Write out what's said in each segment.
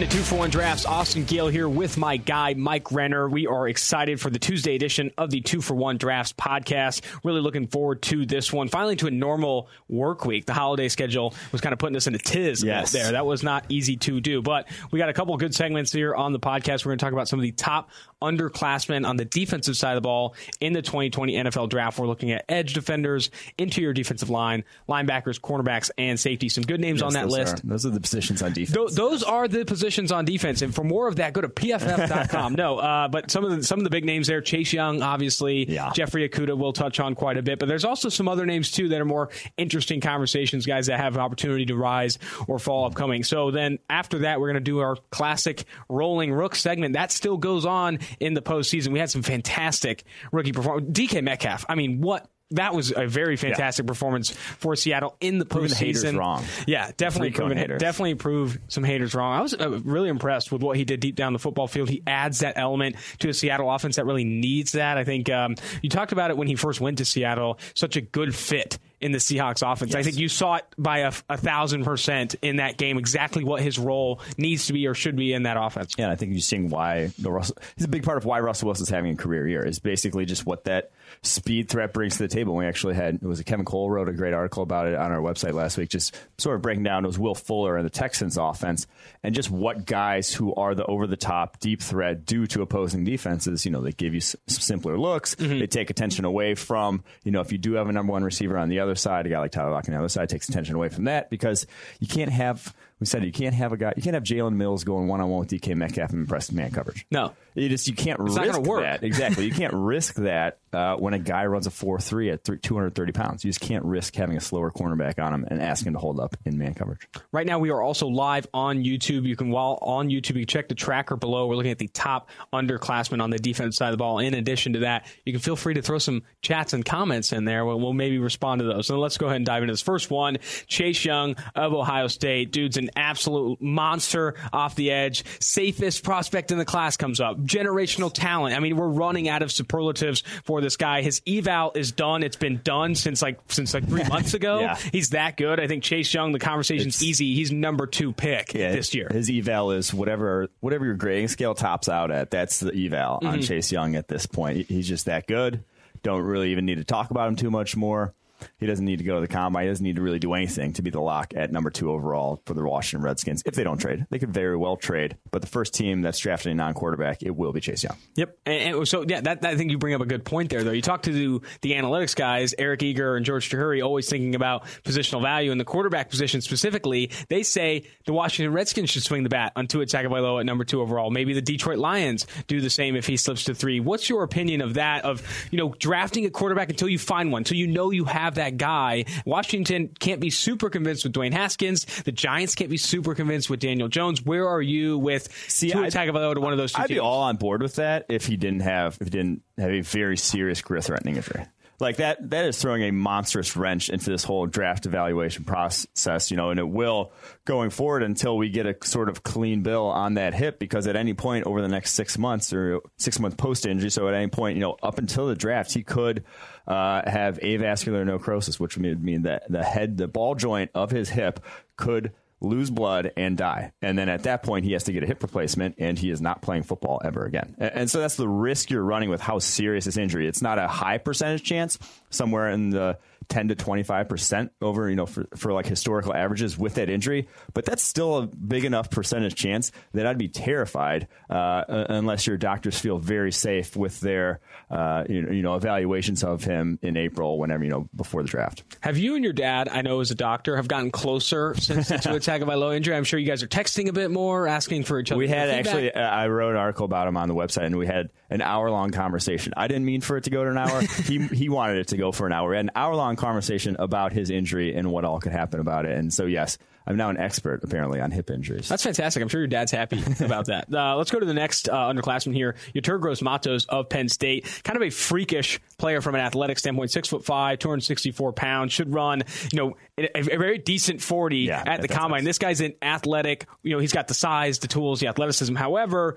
into two for one drafts. Austin Gayle here with my guy Mike Renner. We are excited for the Tuesday edition of the two for one drafts podcast. Really looking forward to this one. Finally, to a normal work week. The holiday schedule was kind of putting us in a tiz Yes. there. That was not easy to do, but we got a couple of good segments here on the podcast. We're going to talk about some of the top underclassmen on the defensive side of the ball in the 2020 NFL draft. We're looking at edge defenders, interior defensive line, linebackers, cornerbacks, and safety. Some good names on that those list. Are, those are the positions on defense. Tho- those are the positions on defense, and for more of that, go to pff.com. no, uh, but some of the some of the big names there: Chase Young, obviously, Yeah. Jeffrey Okudah. We'll touch on quite a bit, but there's also some other names too that are more interesting conversations, guys that have an opportunity to rise or fall upcoming. So then after that, we're going to do our classic rolling rook segment. That still goes on in the postseason. We had some fantastic rookie performance. DK Metcalf. I mean, what. That was a very fantastic performance for Seattle in the Proving the haters postseason. wrong. Yeah, definitely proven, haters. definitely proved some haters wrong. I was uh, really impressed with what he did deep down the football field. He adds that element to a Seattle offense that really needs that. I think um, you talked about it when he first went to Seattle. Such a good fit in the Seahawks offense. I think you saw it by a, a thousand percent in that game. Exactly what his role needs to be or should be in that offense. Yeah, I think you're seeing why the Russell. He's a big part of why Russell Wilson's having a career year. Is basically just what that speed threat brings to the table. We actually had it was a Kevin Cole wrote a great article about it on our website last week, just sort of breaking down it was Will Fuller and the Texans offense, and just what guys who are the over the top deep threat do to opposing defenses. You know, they give you s- simpler looks. Mm-hmm. They take attention away from you know if you do have a number one receiver on the other side, a guy like Tyler Lockett on the other side takes attention away from that because you can't have. We said you can't have a guy. You can't have Jalen Mills going one on one with DK Metcalf and press man coverage. No. you just you can't It's risk that. Exactly, you can't risk that uh, when a guy runs a four three at two hundred thirty pounds. You just can't risk having a slower cornerback on him and ask him to hold up in man coverage. Right now, we are also live on YouTube. You can, while on YouTube, you can check the tracker below. We're looking at the top underclassmen on the defense side of the ball. In addition to that, you can feel free to throw some chats and comments in there. We'll, we'll maybe respond to those. So let's go ahead and dive into this first one. Chase Young of Ohio State. Dude's an absolute monster off the edge. Safest prospect in the class comes up. Generational talent. I mean, we're running out of superlatives for this guy. His eval is done. It's been done since like since like three months ago. Yeah. He's that good. I think Chase Young, the conversation's It's- easy. He's number two pick this year. his eval is whatever whatever your grading scale tops out at. That's the eval Mm-hmm. on Chase Young at this point. He's just that good. Don't really even need to talk about him too much more. He doesn't need to go to the combine. He doesn't need to really do anything to be the lock at number two overall for the Washington Redskins. If they don't trade, they could very well trade. But the first team that's drafting a non-quarterback, it will be Chase Young. Yep. And, and so, yeah, that, that- I think you bring up a good point there, though. You talk to the, the analytics guys, Eric Eager and George Chahrouri, always thinking about positional value. And the quarterback position specifically, they say the Washington Redskins should swing the bat on Tua Tagovailoa at number two overall. Maybe the Detroit Lions do the same if he slips to three. What's your opinion of that, of, you know, drafting a quarterback until you find one, until you know you have that guy? Washington can't be super convinced with Dwayne Haskins. The Giants can't be super convinced with Daniel Jones. Where are you with Tua I'd- Tagovailoa one of those two I'd be all on board with that if he didn't have if he didn't have a very serious career threatening injury. Like that that is throwing a monstrous wrench into this whole draft evaluation process, you know, and it will going forward until we get a sort of clean bill on that hip because at any point over the next six months or six month post injury, so at any point, you know, up until the draft, he could uh, have avascular necrosis, which would mean that the head, the ball joint of his hip could lose blood and die. And then at that point, he has to get a hip replacement and he is not playing football ever again. And so that's the risk you're running with how serious this injury. It's not a high percentage chance, somewhere in the 10 to 25% over, you know, for, for like historical averages with that injury. But that's still a big enough percentage chance that I'd be terrified uh, unless your doctors feel very safe with their, uh, you, know, evaluations of him in April, whenever, you know, before the draft. Have you and your dad, I know as a doctor, have gotten closer since the Tagovailoa injury? I'm sure you guys are texting a bit more, asking for each other. We had actually, uh, I wrote an article about him on the website, and we had an hour long conversation. I didn't mean for it to go to an hour. he he wanted it to go for an hour. We had an hour long conversation about his injury and what all could happen about it. And so, yes, I'm now an expert apparently on hip injuries. That's fantastic. I'm sure your dad's happy about that. Uh, let's go to the next uh, underclassman here, Yetur Gross-Matos of Penn State. Kind of a freakish player from an athletic standpoint. Six foot five, 264 pounds. Should run, you know, a, a very decent 40 Yeah, at the combine. nice. This guy's an athletic. You know, he's got the size, the tools, the athleticism. However,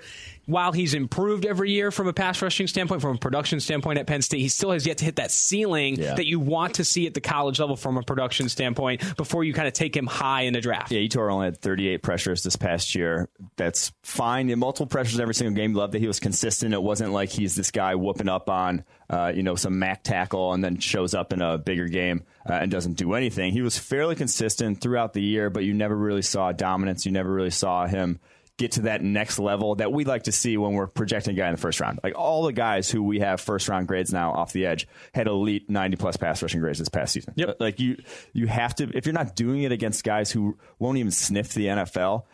while he's improved every year from a pass rushing standpoint, from a production standpoint at Penn State, he still has yet to hit that ceiling Yeah. that you want to see at the college level from a production standpoint before you kind of take him high in the draft. Yeah, Yetur only had 38 pressures this past year. That's fine. He multiple pressures every single game. Love that he was consistent. It wasn't like he's this guy whooping up on, uh, you know, some Mac tackle and then shows up in a bigger game uh, and doesn't do anything. He was fairly consistent throughout the year, but you never really saw dominance. You never really saw him get to that next level that we like to see when we're projecting a guy in the first round. Like all the guys who we have first round grades now off the edge had elite 90 plus pass rushing grades this past season. Yep. Uh, like you you have to if you're not doing it against guys who won't even sniff the NFL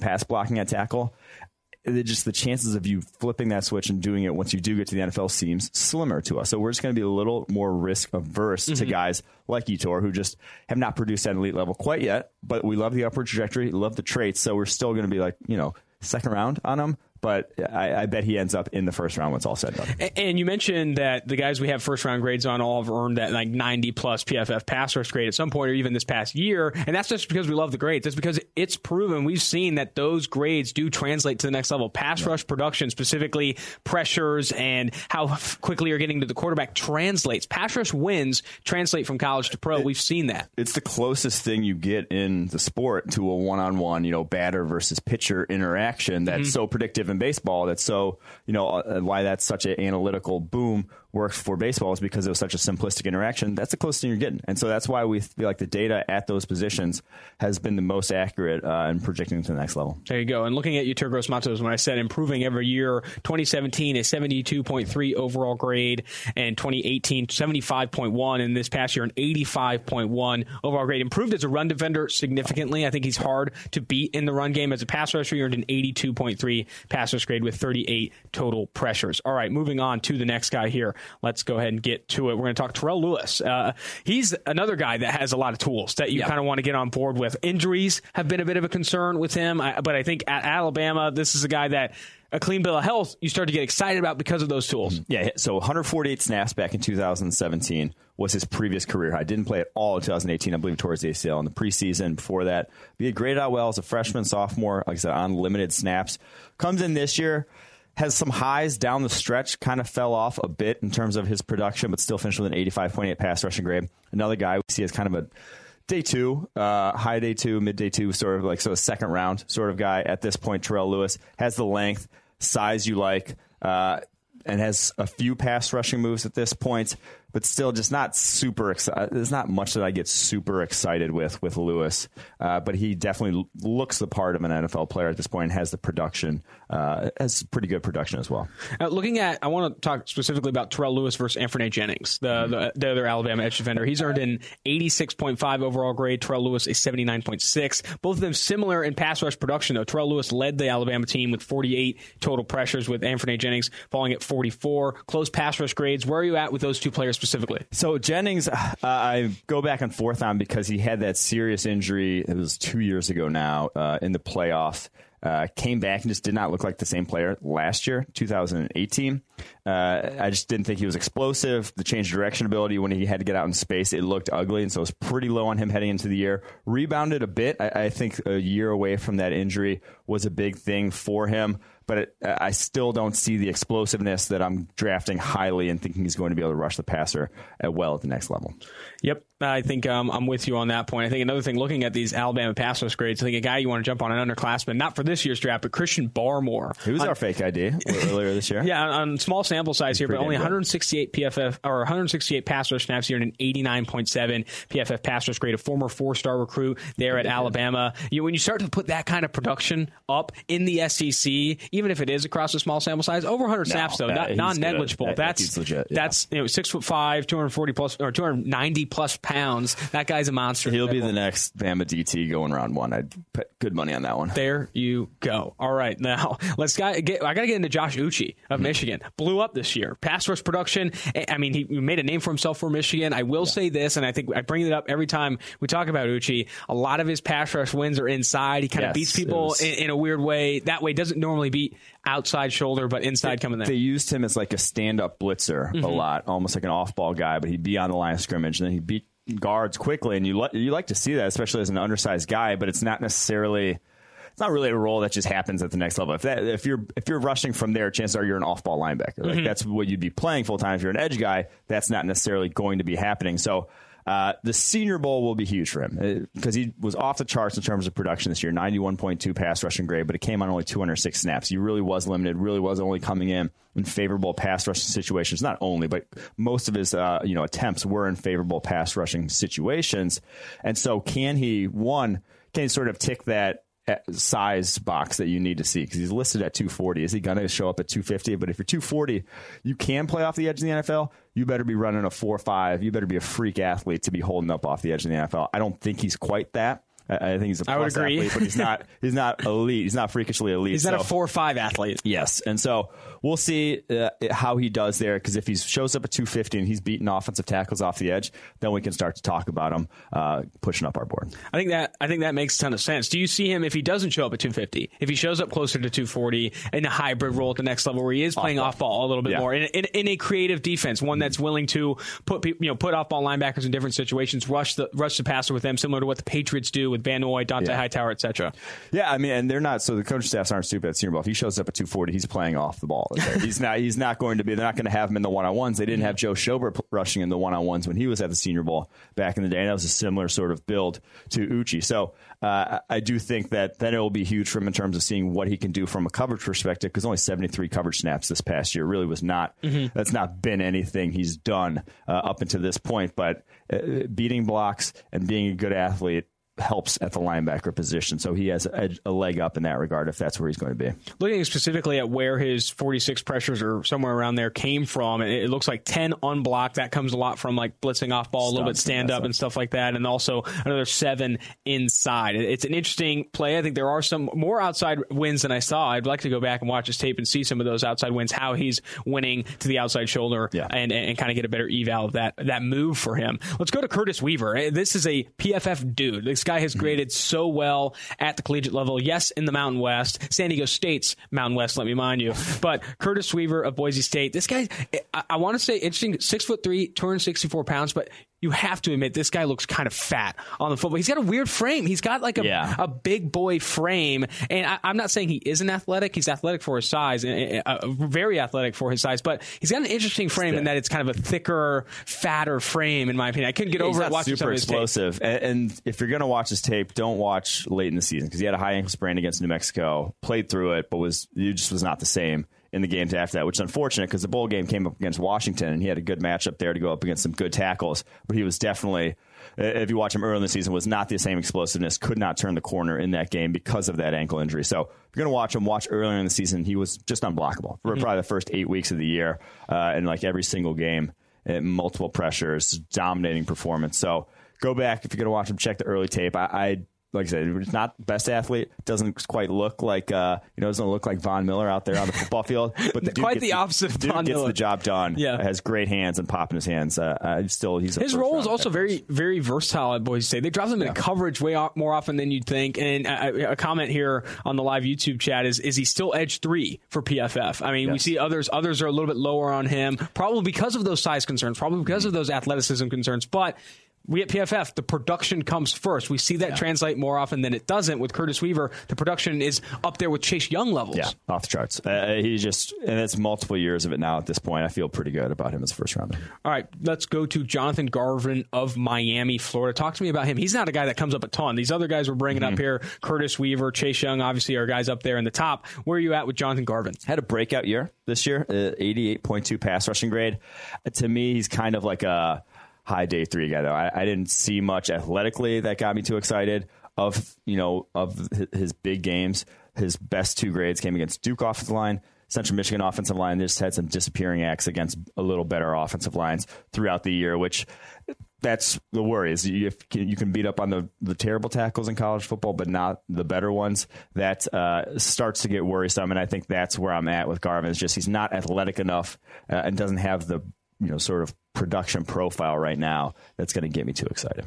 pass blocking at tackle, just the chances of you flipping that switch and doing it once you do get to the NFL seems slimmer to us. So we're just going to be a little more risk averse to mm-hmm. guys like Yetur who just have not produced at an elite level quite yet. But we love the upward trajectory, love the traits. So we're still going to be like you know second round on him. But I, I bet he ends up in the first round when it's all said and done. And you mentioned that the guys we have first round grades on all have earned that like 90 plus PFF pass rush grade at some point or even this past year. And that's just because we love the grades. That's because it's proven. We've seen that those grades do translate to the next level. Pass rush production, specifically pressures and how quickly you're getting to the quarterback, translates. Pass rush wins translate from college to pro. We've seen that. it's the closest thing you get in the sport to a one-on-one, you know, batter versus pitcher interaction that's mm-hmm. so predictive in baseball. That's so, you know, uh, why that's such an analytical boom works for baseball is because it was such a simplistic interaction. That's the closest thing you're getting, and so that's why we feel like the data at those positions has been the most accurate uh, in projecting to the next level. There you go. And looking at Yetur Gross-Matos, when I said improving every year, 2017 is 72.3 overall grade, and 2018 75.1, and this past year an 85.1 overall grade. Improved as a run defender significantly. I think he's hard to beat in the run game. As a pass rusher, he earned an 82.3 pass rush grade with 38 total pressures. All right, moving on to the next guy here. Let's go ahead and get to it. We're going to talk Terrell Lewis. Uh, he's another guy that has a lot of tools that you kind of want to get on board with. Injuries have been a bit of a concern with him, I, but I think at Alabama, this is a guy that a clean bill of health you start to get excited about because of those tools. Yeah, so 148 snaps back in 2017 was his previous career high. Didn't play at all in 2018, I believe, towards the ACL in the preseason. Before that, he had graded out well as a freshman, sophomore, like I said, on limited snaps. Comes in this year, has some highs down the stretch, kind of fell off a bit in terms of his production, but still finished with an 85.8 pass rushing grade. Another guy we see as kind of a day two, uh, high day two, mid day two, sort of like so second round sort of guy at this point. Terrell Lewis has the length, size you like, uh, and has a few pass rushing moves at this point, but still just not super excited. There's not much that I get super excited with with Lewis, uh, but he definitely l- looks the part of an NFL player at this point and has the production, uh, has pretty good production as well. Uh, looking at, I want to talk specifically about Terrell Lewis versus Anfernee Jennings, the, the the other Alabama edge defender. He's earned an 86.5 overall grade. Terrell Lewis a 79.6. Both of them similar in pass rush production, though. Terrell Lewis led the Alabama team with 48 total pressures, with Anfernee Jennings falling at 44. Close pass rush grades. Where are you at with those two players specifically? So Jennings, uh, I go back and forth on because he had that serious injury. It was two years ago now uh, in the playoffs. Uh, came back and just did not look like the same player last year, 2018. Uh, I just didn't think he was explosive. The change of direction ability when he had to get out in space, it looked ugly, and so it was pretty low on him heading into the year. Rebounded a bit. I, I think a year away from that injury was a big thing for him but it, uh, I still don't see the explosiveness that I'm drafting highly and thinking he's going to be able to rush the passer at well at the next level. Yep, I think um, I'm with you on that point. I think another thing, looking at these Alabama pass rush grades, I think a guy you want to jump on an underclassman, not for this year's draft, but Christian Barmore. He was On- our fake ID earlier this year. Yeah, on, on small sample size here, but only 168 PFF or 168 pass rush snaps here and an 89.7 PFF pass rush grade. A former four-star recruit there at Alabama. You, when you start to put that kind of production up in the SEC, even if it is across a small sample size, over 100 snaps though, that- not non-negligible. That- that's he's legit, yeah. That's you know six foot five, 240 plus or 290 plus pounds. That guy's a monster. He'll be the next Bama DT going round one. I'd put good money on that one. There you go. All right, now let's got, get. I got to get into Josh Uche of Michigan. Blew up this year. Pass rush production. I I mean, he made a name for himself for Michigan. I will say this, and I think I bring it up every time we talk about Uche. A lot of his pass rush wins are inside. He kind of Yes, beats people in, in a weird way. That way doesn't normally beat outside shoulder, but inside coming there. They used him as like a stand-up blitzer Mm-hmm. a lot, almost like an off-ball guy, but he'd be on the line of scrimmage and then he'd beat guards quickly, and you li- you like to see that, especially as an undersized guy. But it's not necessarily it's not really a role that just happens at the next level. If that if you're if you're rushing from there, chances are you're an off ball linebacker. Like mm-hmm. that's what you'd be playing full time. If you're an edge guy, that's not necessarily going to be happening. So. Uh, the Senior Bowl will be huge for him because uh, he was off the charts in terms of production this year 91.2 pass rushing grade, but it came on only 206 snaps. He really was limited, really was only coming in in favorable pass rushing situations. Not only, but most of his uh, you know attempts were in favorable pass rushing situations. And so, can he, one, can he sort of tick that Eh, size box that you need to see because he's listed at 240. Is he going to show up at 250? But if you're 240, you can play off the edge of the NFL. You better be running a 4 5. You better be a freak athlete to be holding up off the edge of the NFL. I don't think he's quite that. I think he's a plus athlete, but he's not he's not elite. He's not freakishly elite. He's not so. a four five athlete. Yes, and so we'll see uh, how he does there. Because if he shows up at 250 and he's beating offensive tackles off the edge, then we can start to talk about him uh, pushing up our board. I think that I think that makes a ton of sense. Do you see him if he doesn't show up at 250? If he shows up closer to 240 in a hybrid role at the next level, where he is playing off ball, off ball a little bit yeah. more in, in, in, a creative defense, one that's willing to put you know put off ball linebackers in different situations, rush the rush the passer with them, similar to what the Patriots do with Van Noy, Dont'a yeah. Hightower, etc. Yeah, I mean, and they're not so the coaching staffs aren't stupid at Senior Bowl. If he shows up at 240, he's playing off the ball. He's not he's not going to be. They're not going to have him in the one on ones. They didn't have Joe Schobert rushing in the one on ones when he was at the Senior Bowl back in the day. And that was a similar sort of build to Uche. So uh, I do think that then it will be huge for him in terms of seeing what he can do from a coverage perspective because only 73 coverage snaps this past year really was not mm-hmm. that's not been anything he's done uh, up until this point. But uh, beating blocks and being a good athlete helps at the linebacker position. So he has a, a, leg up in that regard if that's where he's going to be. Looking specifically at where his 46 pressures or somewhere around there came from, it, looks like 10 unblocked. That comes a lot from like blitzing off ball, a little bit stand up and stuff like that. And also another seven inside. It's an interesting play. I think there are some more outside wins than I saw. I'd like to go back and watch his tape and see some of those outside wins, how he's winning to the outside shoulder yeah. and, and kind of get a better eval of that, that move for him. Let's go to Curtis Weaver. This is a PFF dude. This guy has graded so well at the collegiate level. Yes, in the Mountain West, San Diego State's Mountain West. Let me mind you, but Curtis Weaver of Boise State. This guy, I, I want to say, interesting. Six foot three, two hundred sixty four pounds, but you have to admit this guy looks kind of fat on the football. He's got a weird frame. He's got like a, yeah. a big boy frame, and I, am not saying he isn't athletic. He's athletic for his size, and uh, very athletic for his size. But he's got an interesting frame in that it's kind of a thicker, fatter frame. In my opinion, I couldn't get over it watching super explosive. And, and, if you're going to watch his tape, don't watch late in the season because he had a high ankle sprain against New Mexico, played through it, but was he just was not the same in the games after that, which is unfortunate because the bowl game came up against Washington and he had a good matchup there to go up against some good tackles. But he was definitely, if you watch him early in the season, was not the same explosiveness, could not turn the corner in that game because of that ankle injury. So if you're going to watch him, watch earlier in the season, he was just unblockable for mm-hmm. probably the first eight weeks of the year uh, in like every single game, multiple pressures, dominating performance. So go back if you're going to watch him, check the early tape. I, I like I said, he's not best athlete. Doesn't quite look like uh, you know, doesn't look like Von Miller out there on the football field. But the quite the opposite. The, dude gets Miller. the job done. Yeah, has great hands and pop in his hands. Uh, uh, still, he's his role is also very very versatile at Boise State. They drop him in coverage way more often than you'd think. And a, a, comment here on the live YouTube chat is: Is he still edge three for PFF? I mean, yes. we see others others are a little bit lower on him, probably because of those size concerns, probably because mm-hmm. of those athleticism concerns, but we at PFF, the production comes first. We see that yeah. translate more often than it doesn't with Curtis Weaver. The production is up there with Chase Young levels. Yeah, off the charts. Uh, he just, and it's multiple years of it now at this point. I feel pretty good about him as a first rounder. All right, let's go to Jonathan Garvin of Miami, Florida. Talk to me about him. He's not a guy that comes up a ton. These other guys we're bringing mm-hmm. up here, Curtis Weaver, Chase Young, obviously are guys up there in the top. Where are you at with Jonathan Garvin? Had a breakout year this year, uh, 88.2 pass rushing grade. Uh, to me, he's kind of like a high day three guy though. I, I, didn't see much athletically that got me too excited. Of you know of his big games, his best two grades came against Duke offensive line, Central Michigan offensive line. They just had some disappearing acts against a little better offensive lines throughout the year, which that's the worry is you, you can beat up on the, the terrible tackles in college football, but not the better ones. That uh, starts to get worrisome, and I think that's where I'm at with Garvin. Is just he's not athletic enough uh, and doesn't have the you know sort of production profile right now that's going to get me too excited.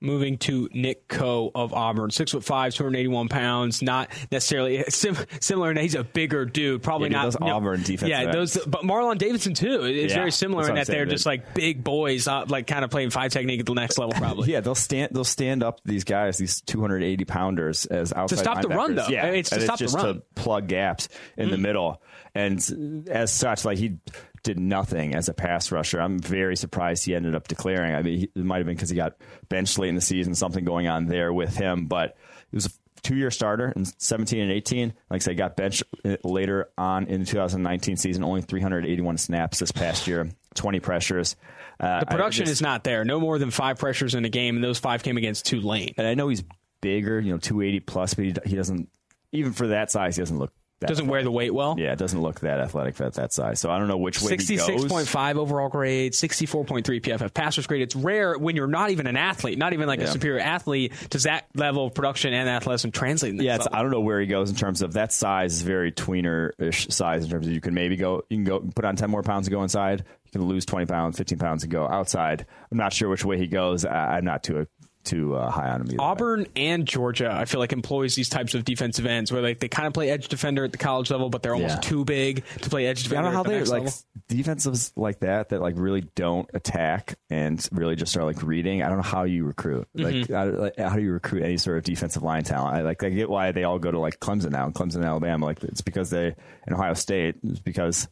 moving to Nick Coe of Auburn. Six foot five, 281 pounds. Not necessarily sim- similar. He's a bigger dude. Probably Yeah, not those Auburn defense. Yeah, ends. those. But Marlon Davidson too. It's Yeah, very similar in that they're saying, just like big boys, uh, like kind of playing five technique at the next level. Probably. Yeah, they'll stand. They'll stand up these guys, these 280 pounders, as outside to stop the run, though. Yeah, It's to and stop the just run. Mm-hmm. to plug gaps in the middle, and as such, like he did nothing as a pass rusher. I'm very surprised he ended up declaring. I mean, he, it might have been because he got benched late in the season, something going on there with him, but it was a two year starter in 17 and 18. Like I said, got benched uh, later on in the 2019 season, only 381 snaps this past year, 20 pressures. Uh, The production is not there. No more than five pressures in a game, and those five came against Tulane. and I know he's bigger, you know, 280 plus, but he, he doesn't, even for that size, he doesn't look that Doesn't wear the weight well. Yeah, it doesn't look that athletic at that size. So I don't know which way he goes. Sixty-six point five overall grade, sixty-four point three PFF passers grade. It's rare when you're not even an athlete, not even like a superior athlete. Does that level of production and athleticism translate? Yeah, it's. I don't know where he goes in terms of that size is very tweener-ish size in terms of you can maybe go, you can go put on 10 more pounds and go inside. You can lose 20 pounds, 15 pounds and go outside. I'm not sure which way he goes. I, I'm not too too uh, high on him either. way. Auburn and Georgia, I feel like employs these types of defensive ends where like they kind of play edge defender at the college level, but they're almost Yeah. too big to play edge I defender. don't know how the they like level. defensives like that that like really don't attack and really just are like reading. I don't know how you recruit. Like, Mm-hmm. how, like, how do you recruit any sort of defensive line talent? I like I get why they all go to like Clemson now, Clemson, and Alabama. Like it's because they in Ohio State. It's because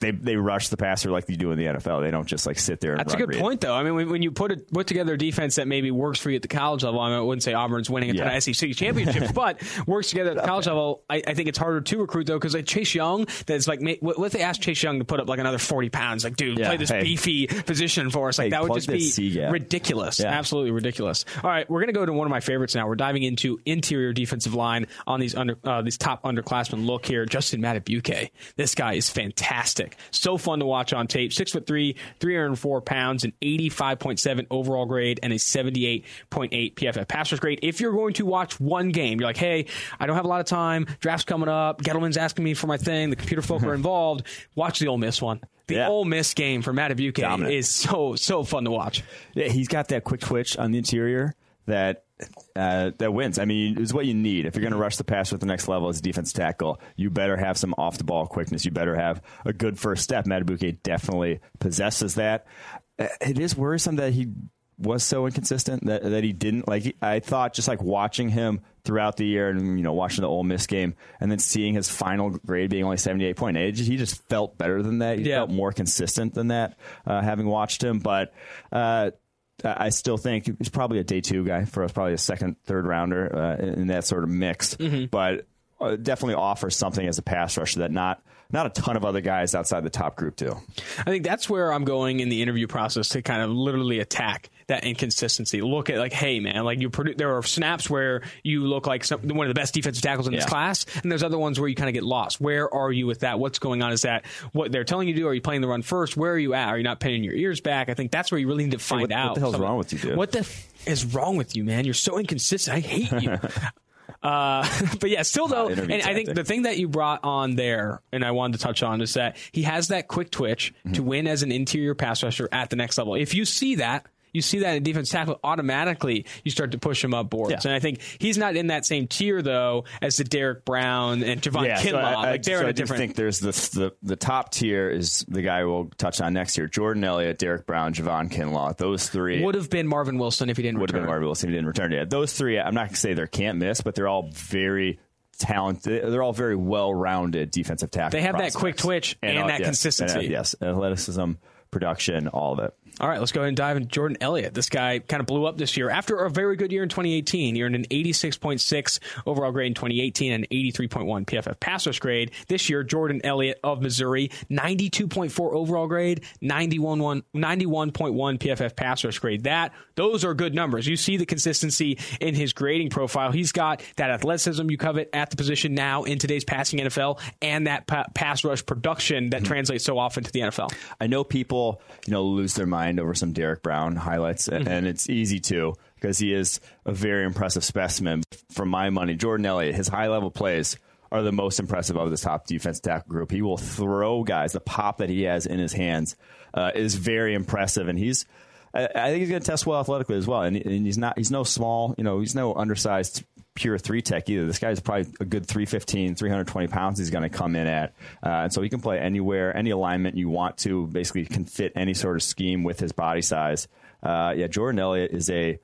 they they rush the passer like you do in the NFL. They don't just like sit there. and That's a good read. point, though. I mean, when, when you put put together a defense that maybe works for you at the college level, I, mean, I wouldn't say Auburn's winning a ton Yeah. of SEC championships, but works together at the college level. I, I think it's harder to recruit though because like Chase Young, that's like, what what if they ask Chase Young to put up like another forty pounds? Like, dude, Yeah, play this hey. beefy position for us. Like Hey, that would just be ridiculous. Yeah. Absolutely ridiculous. All right, we're gonna go to one of my favorites now. We're diving into interior defensive line on these under uh, these top underclassmen. Look here, Justin Madubuike. This guy is fantastic. So fun to watch on tape. Six foot three, three hundred and four pounds, an eighty five point seven overall grade, and a seventy eight point eight PFF passers grade. If you're going to watch one game, you're like, hey, I don't have a lot of time. Draft's coming up. Gettleman's asking me for my thing. The computer folk are involved. Watch the Ole Miss one. The Yeah. Ole Miss game for Madubuike Dominant. is so so fun to watch. Yeah, he's got that quick twitch on the interior that uh, that wins. I mean, it's what you need if you're going to rush the passer at the next level as a defense tackle. You better have some off the ball quickness. You better have a good first step. Madubuike definitely possesses that. Uh, It is worrisome that he was so inconsistent that that he didn't like. I thought just like watching him throughout the year and you know watching the Ole Miss game and then seeing his final grade being only 78 point eight, he just felt better than that. He Yeah. felt more consistent than that, uh, having watched him. But uh, I still think he's probably a day two guy for us, probably a second, third rounder uh, in that sort of mix. But uh, definitely offers something as a pass rusher that not not a ton of other guys outside the top group do. I think that's where I'm going in the interview process to kind of literally attack that inconsistency. Look at like, hey man, like you produ- there are snaps where you look like some, one of the best defensive tackles in this class, and there's other ones where you kind of get lost. Where are you with that? What's going on? Is that what they're telling you to do? Are you playing the run first? Where are you at? Are you not pinning your ears back? I think that's where you really need to find what- what out. the hell's some of- wrong with you, dude? What the f- is wrong with you, man? You're so inconsistent. I hate you. Uh, but yeah, still though, and I think the thing that you brought on there, and I wanted to touch on, is that he has that quick twitch Mm-hmm. to win as an interior pass rusher at the next level. If you see that. You see that in defense tackle, automatically you start to push him up boards. Yeah. And I think he's not in that same tier, though, as the Derrick Brown and Javon Yeah, so Kinlaw. I, I, like they're so in I a different. think there's the, the the top tier is the guy we'll touch on next year: Jordan Elliott, Derrick Brown, Javon Kinlaw. Those three would have been Marvin Wilson if he didn't would have return. been Marvin Wilson. If he didn't return yet. Those three, I'm not going to say they're can't miss, but they're all very talented. They're all very well-rounded defensive tackles. They have that quick twitch and that yes, consistency. and, uh, yes, athleticism, production, all of it. All right, let's go ahead and dive into Jordan Elliott. This guy kind of blew up this year after a very good year in 2018. He earned an 86.6 overall grade in 2018 and 83.1 PFF pass rush grade. This year, Jordan Elliott of Missouri, 92.4 overall grade, 91.1 PFF pass rush grade. That those are good numbers. You see the consistency in his grading profile. He's got that athleticism you covet at the position now in today's passing NFL, and that pa- pass rush production that mm-hmm. translates so often to the NFL. I know people, you know, lose their mind over some Derrick Brown highlights, Mm-hmm. and it's easy to because he is a very impressive specimen. For my money, Jordan Elliott, his high level plays are the most impressive of this top defense tackle group. He will throw guys. The pop that he has in his hands uh, is very impressive, and he's. I, I think he's going to test well athletically as well, and, and he's not he's no small, you know, he's no undersized pure three tech either. This guy's probably a good 315, 320 pounds he's going to come in at. Uh, and so he can play anywhere, any alignment you want to, basically can fit any sort of scheme with his body size. Uh, yeah, Jordan Elliott is a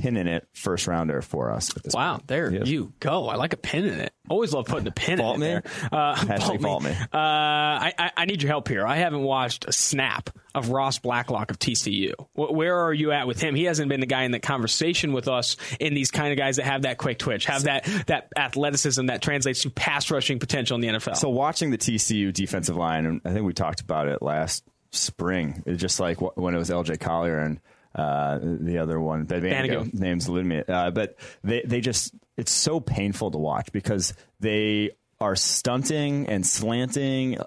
pin in it first rounder for us. wow, point. there yes. you go. I like a pin in it. Always love putting a pin fault in me? it. There. Uh, Hashtag fault me. me. Uh, I, I, I, need your help here. I haven't watched a snap of Ross Blacklock of TCU. Where are you at with him? He hasn't been the guy in the conversation with us in these kind of guys that have that quick twitch, have that that athleticism that translates to pass rushing potential in the NFL. So watching the TCU defensive line, and I think we talked about it last spring. It's just like when it was LJ Collier and uh, the other one, Banogu, name's eluding me. Uh, but they, they just, it's so painful to watch because they are stunting and slanting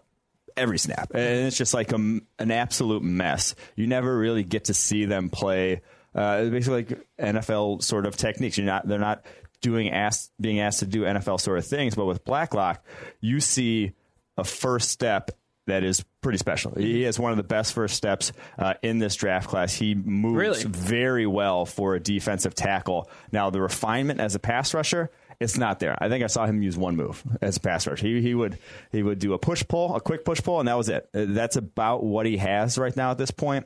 every snap. And it's just like a, an absolute mess. You never really get to see them play. Uh, basically like NFL sort of techniques. You're not, they're not doing asked, being asked to do NFL sort of things. But with Blacklock, you see a first step that is pretty special. He has one of the best first steps uh, in this draft class. He moves really? very well for a defensive tackle. Now, the refinement as a pass rusher, it's not there. I think I saw him use one move as a pass rusher. He, he would he would do a push pull, a quick push pull, and that was it. Uh, that's about what he has right now at this point.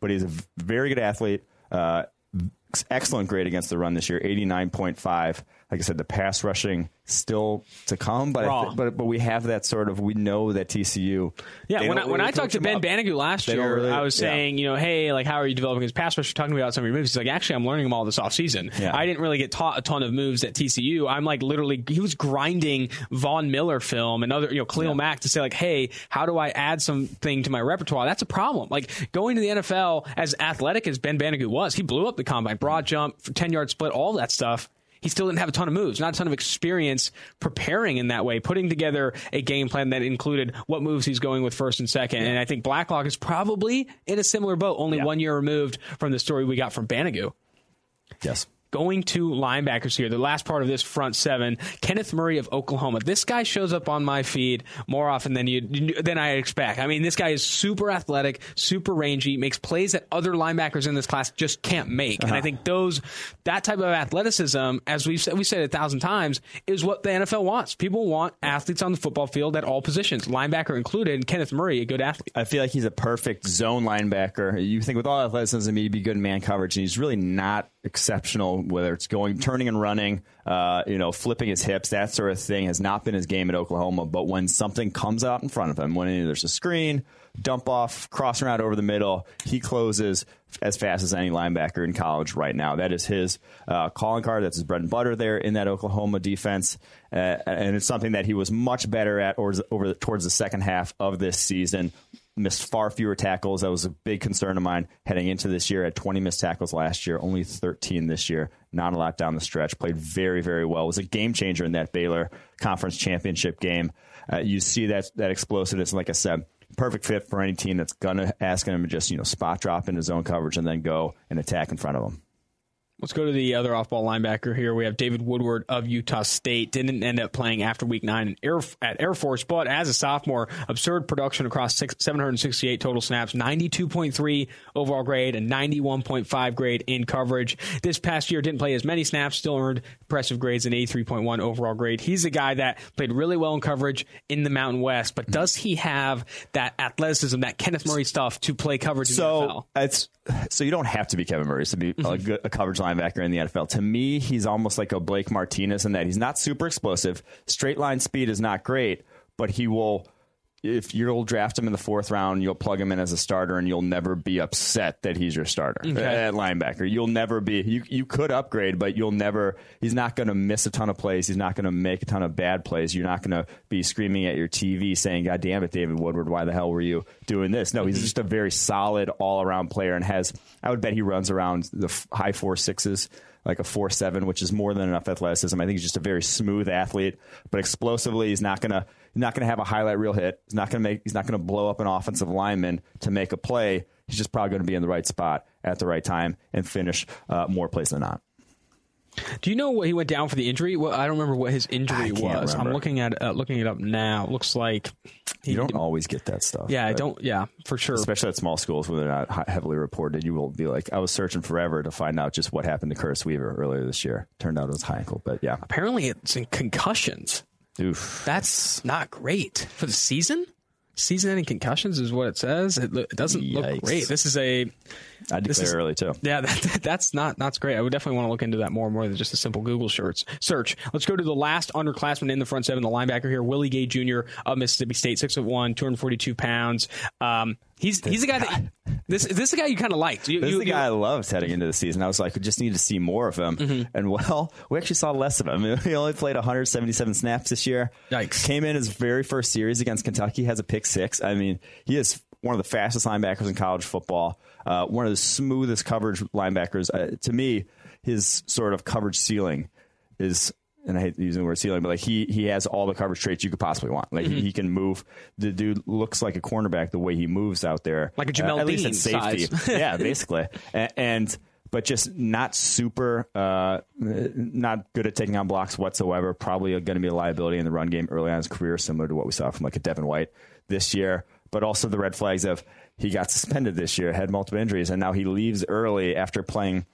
But he's a very good athlete. Uh, excellent grade against the run this year, eighty nine point five like I said, the pass rushing still to come, but th- but but we have that sort of we know that TCU. Yeah, when I, when I talked to Ben Banogu last year, really, I was saying, yeah. you know, hey, like how are you developing his pass rush? You're talking about some of your moves. He's like, actually, I'm learning them all this offseason. Yeah. I didn't really get taught a ton of moves at TCU. I'm like literally, he was grinding Von Miller film and other, you know, Khalil yeah. Mack to say like, hey, how do I add something to my repertoire? That's a problem. Like going to the NFL as athletic as Ben Banogu was, he blew up the combine, broad jump, ten yard split, all that stuff he still didn't have a ton of moves, not a ton of experience preparing in that way, putting together a game plan that included what moves he's going with first and second. And I think Blacklock is probably in a similar boat, only yeah. one year removed from the story we got from Banogu. Yes going to linebackers here. The last part of this front seven, Kenneth Murray of Oklahoma. This guy shows up on my feed more often than you than I expect. I mean, this guy is super athletic, super rangy, makes plays that other linebackers in this class just can't make. Uh-huh. And I uh-huh. think those that type of athleticism, as we've said, we said a thousand times, is what the NFL wants. People want athletes on the football field at all positions, linebacker included. And Kenneth Murray, a good athlete. I feel like he's a perfect zone linebacker. You think with all athleticism, he'd be good in man coverage, and he's really not exceptional, whether it's going, turning and running, uh, you know, flipping his hips, that sort of thing has not been his game at Oklahoma. But when something comes out in front of him, when there's a screen, dump off, crossing out over the middle, he closes as fast as any linebacker in college right now. That is his uh, calling card. That's his bread and butter there in that Oklahoma defense. Uh, and it's something that he was much better at over, over towards the second half of this season missed far fewer tackles. That was a big concern of mine heading into this year. Had 20 missed tackles last year, only 13 this year. Not a lot down the stretch. Played very, very well. Was a game changer in that Baylor Conference Championship game. Uh, you see that that explosiveness. like I said, perfect fit for any team that's gonna ask him to just you know spot drop into zone coverage and then go and attack in front of them. Let's go to the other off-ball linebacker here. We have David Woodward of Utah State. Didn't end up playing after Week Nine Air, at Air Force, but as a sophomore, absurd production across six, 768 total snaps, 92.3 overall grade, and 91.5 grade in coverage. This past year, didn't play as many snaps, still earned impressive grades, an 83.1 overall grade. He's a guy that played really well in coverage in the Mountain West, but does he have that athleticism, that Kenneth Murray stuff to play coverage in so the NFL? It's so you don't have to be Kevin Murray to be mm-hmm. a, good, a coverage linebacker in the NFL. To me, he's almost like a Blake Martinez in that he's not super explosive. Straight line speed is not great, but he will if you'll draft him in the fourth round, you'll plug him in as a starter, and you'll never be upset that he's your starter okay. at linebacker. You'll never be. You you could upgrade, but you'll never. He's not going to miss a ton of plays. He's not going to make a ton of bad plays. You're not going to be screaming at your TV saying, "God damn it, David Woodward, why the hell were you doing this?" No, he's mm-hmm. just a very solid all around player, and has. I would bet he runs around the high four sixes like a four seven, which is more than enough athleticism. I think he's just a very smooth athlete, but explosively, he's not gonna not going to have a highlight reel hit. He's not going to make. He's not to blow up an offensive lineman to make a play. He's just probably going to be in the right spot at the right time and finish uh, more plays than not. Do you know what he went down for the injury? Well, I don't remember what his injury was. I'm looking at uh, looking it up now. It looks like You don't always get that stuff. Yeah, I don't. Yeah, for sure. Especially at small schools where they're not heavily reported, you will be like, I was searching forever to find out just what happened to Curtis Weaver earlier this year. Turned out it was high ankle, but yeah, Apparently, it's in concussions. oof. That's not great for the season. Season-ending concussions is what it says. It, lo- it doesn't look great. This is a I declare is- early too. Yeah, that, that's not that's great. I would definitely want to look into that more and more than just a simple Google search. Search. Let's go to the last underclassman in the front seven, the linebacker here, Willie Gay Jr. of Mississippi State, six foot one, two hundred forty two pounds. Um, he's he's a guy that this this is a guy you kind of liked. You, This you- is the guy I loved heading into the season. I was like, we just need to see more of him. Mm-hmm. And well, we actually saw less of him. He only played 177 snaps this year. Yikes. Came in his very first series against Kentucky, has a pick six. I mean, he is one of the fastest linebackers in college football, uh, one of the smoothest coverage linebackers. Uh, to me, his sort of coverage ceiling is. And I hate using the word ceiling, but like he he has all the coverage traits you could possibly want. Like Mm-hmm. he, he can move. The dude looks like a cornerback the way he moves out there, Like a Jamel uh, at least Dean at safety. size. yeah, basically, and, and but just not super, uh, not good at taking on blocks whatsoever. Probably going to be a liability in the run game early on in his career, similar to what we saw from like a Devin White this year. But also the red flags of he got suspended this year, had multiple injuries, and now he leaves early after playing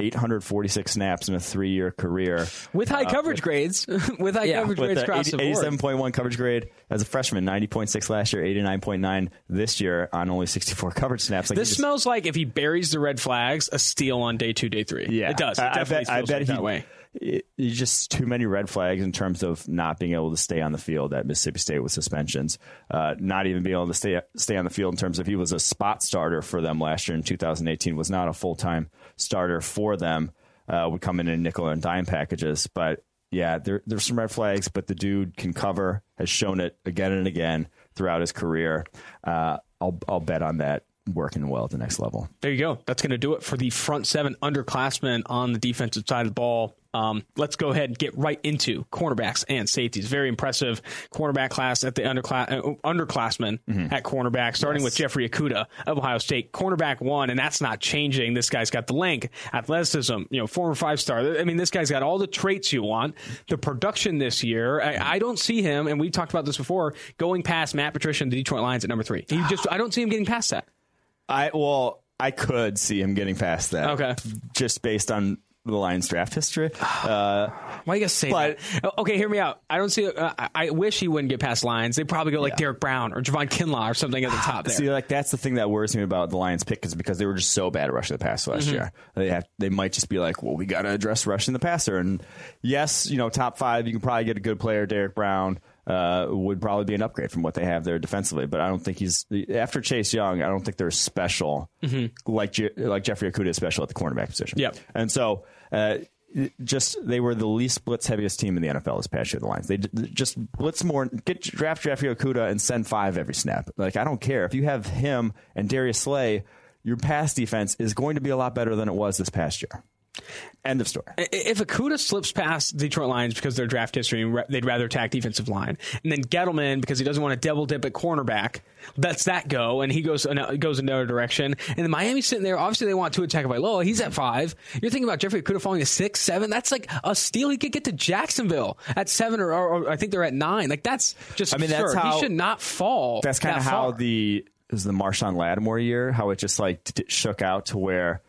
846 snaps in a three-year career with high uh, coverage grades, with high coverage with grades uh, across 80, the board. 87.1 coverage grade as a freshman, 90.6 last year, 89.9 this year on only 64 coverage snaps. Like This just- smells like if he buries the red flags, a steal on day two, day three. Yeah, it does. It I- I definitely bet, I bet like he, that way. It- just too many red flags in terms of not being able to stay on the field at Mississippi State with suspensions. Uh, not even being able to stay stay on the field in terms of he was a spot starter for them last year in 2018. Was not a full time starter for them. Uh, would come in in nickel and dime packages, but yeah, there, there's some red flags. But the dude can cover, has shown it again and again throughout his career. Uh, I'll I'll bet on that working well at the next level. There you go. That's going to do it for the front seven underclassmen on the defensive side of the ball. Um, let's go ahead and get right into cornerbacks and safeties. Very impressive cornerback class at the underclass, uh, underclassmen at cornerback, starting with Jeffrey Okudah of Ohio State. Cornerback one, and that's not changing. This guy's got the length, athleticism, you know, former five star. I mean, this guy's got all the traits you want. The production this year, I, I don't see him, and we talked about this before, going past Matt Patricia and the Detroit Lions at number three. He just, I don't see him getting past that. I well, I could see him getting past that. Okay. just based on the Lions draft history. Uh, Why you gotta say But- that? Okay, hear me out. I don't see. Uh, I- wish he wouldn't get past Lions. They probably go like Derrick Brown or Javon Kinlaw or something at the top there. see, like that's the thing that worries me about the Lions pick is because they were just so bad at rushing the passer last year. They have they might just be like, well, we got to address rushing the passer. And yes, you know, top five, you can probably get a good player, Derrick Brown. Uh, would probably be an upgrade from what they have there defensively, but I don't think he's after Chase Young. I don't think they're special like Je- like Jeffrey Okudah is special at the cornerback position. Yep. and so uh, just they were the least blitz heaviest team in the NFL this past year. The Lions they d- just blitz more, get draft Jeffrey Okudah and send five every snap. Like I don't care if you have him and Darius Slay, your pass defense is going to be a lot better than it was this past year. End of story. If Okudah slips past Detroit Lions because of their draft history, they'd rather attack defensive line, and then Gettleman because he doesn't want to double dip at cornerback, lets that go, and he goes goes another direction. And then Miami's sitting there. Obviously, they want to attack Loa. He's at five. You're thinking about Jeffrey Okudah falling to six, seven. That's like a steal. He could get to Jacksonville at seven, or, or, or I think they're at nine. Like that's just. I mean, that's how- he should not fall. That's kind that of how far. the is the Marshon Lattimore year, how it just like t- shook out to where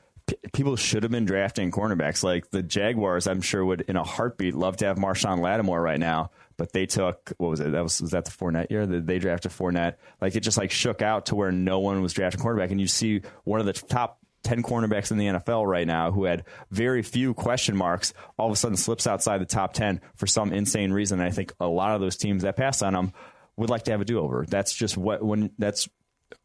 people should have been drafting cornerbacks. Like the Jaguars, I'm sure would in a heartbeat love to have Marshon Lattimore right now, but they took what was it? That was was that the Fournette year? They drafted Fournette. Like it just like shook out to where no one was drafting cornerback, and you see one of the top. 10 cornerbacks in the NFL right now who had very few question marks all of a sudden slips outside the top 10 for some insane reason. And I think a lot of those teams that passed on him would like to have a do-over. That's just what when that's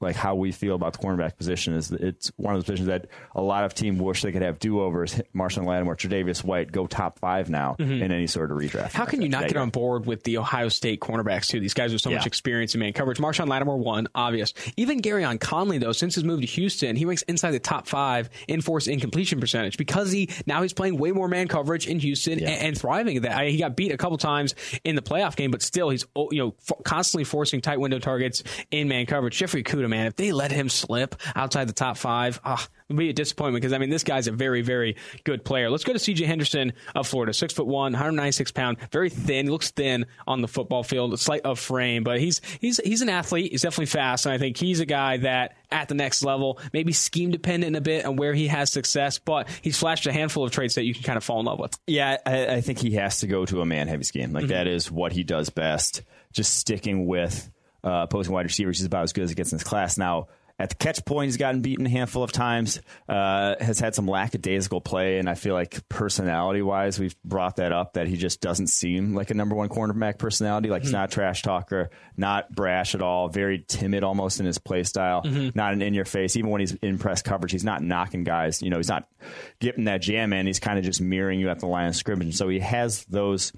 like how we feel about the cornerback position is it's one of those positions that a lot of teams wish they could have do-overs. Marshon Lattimore, Tre'Davious White go top five now mm-hmm. in any sort of redraft. How can you not get on board with the Ohio State cornerbacks too? These guys with so much experience in man coverage. Marshon Lattimore one, obvious. Even Gareon Conley though, since his move to Houston, he ranks inside the top five in force incompletion percentage because he now he's playing way more man coverage in Houston and, and thriving at that. I, he got beat a couple times in the playoff game, but still he's oh, you know f- constantly forcing tight window targets in man coverage. Jeffrey Kuda Okudah, man, if they let him slip outside the top five, ah, it'd be a disappointment because I mean this guy's a very, very good player. Let's go to C.J. Henderson of Florida, six foot one, 196 pound, very thin. Looks thin on the football field, slight of frame, but he's he's he's an athlete. He's definitely fast, and I think he's a guy that at the next level, maybe scheme dependent a bit on where he has success, but he's flashed a handful of traits that you can kind of fall in love with. Yeah, I, I think he has to go to a man heavy scheme. Like mm-hmm. that is what he does best. Just sticking with uh, opposing wide receivers. He's about as good as it gets in this class. Now, at the catch point, he's gotten beaten a handful of times. Uh, has had some lackadaisical play, and I feel like personality wise, we've brought that up that he just doesn't seem like a number one cornerback personality. Like mm-hmm. he's not trash talker, not brash at all, very timid almost in his play style, mm-hmm. not an in your face. Even when he's in press coverage, he's not knocking guys. You know, he's not getting that jam in. He's kind of just mirroring you at the line of scrimmage. So he has those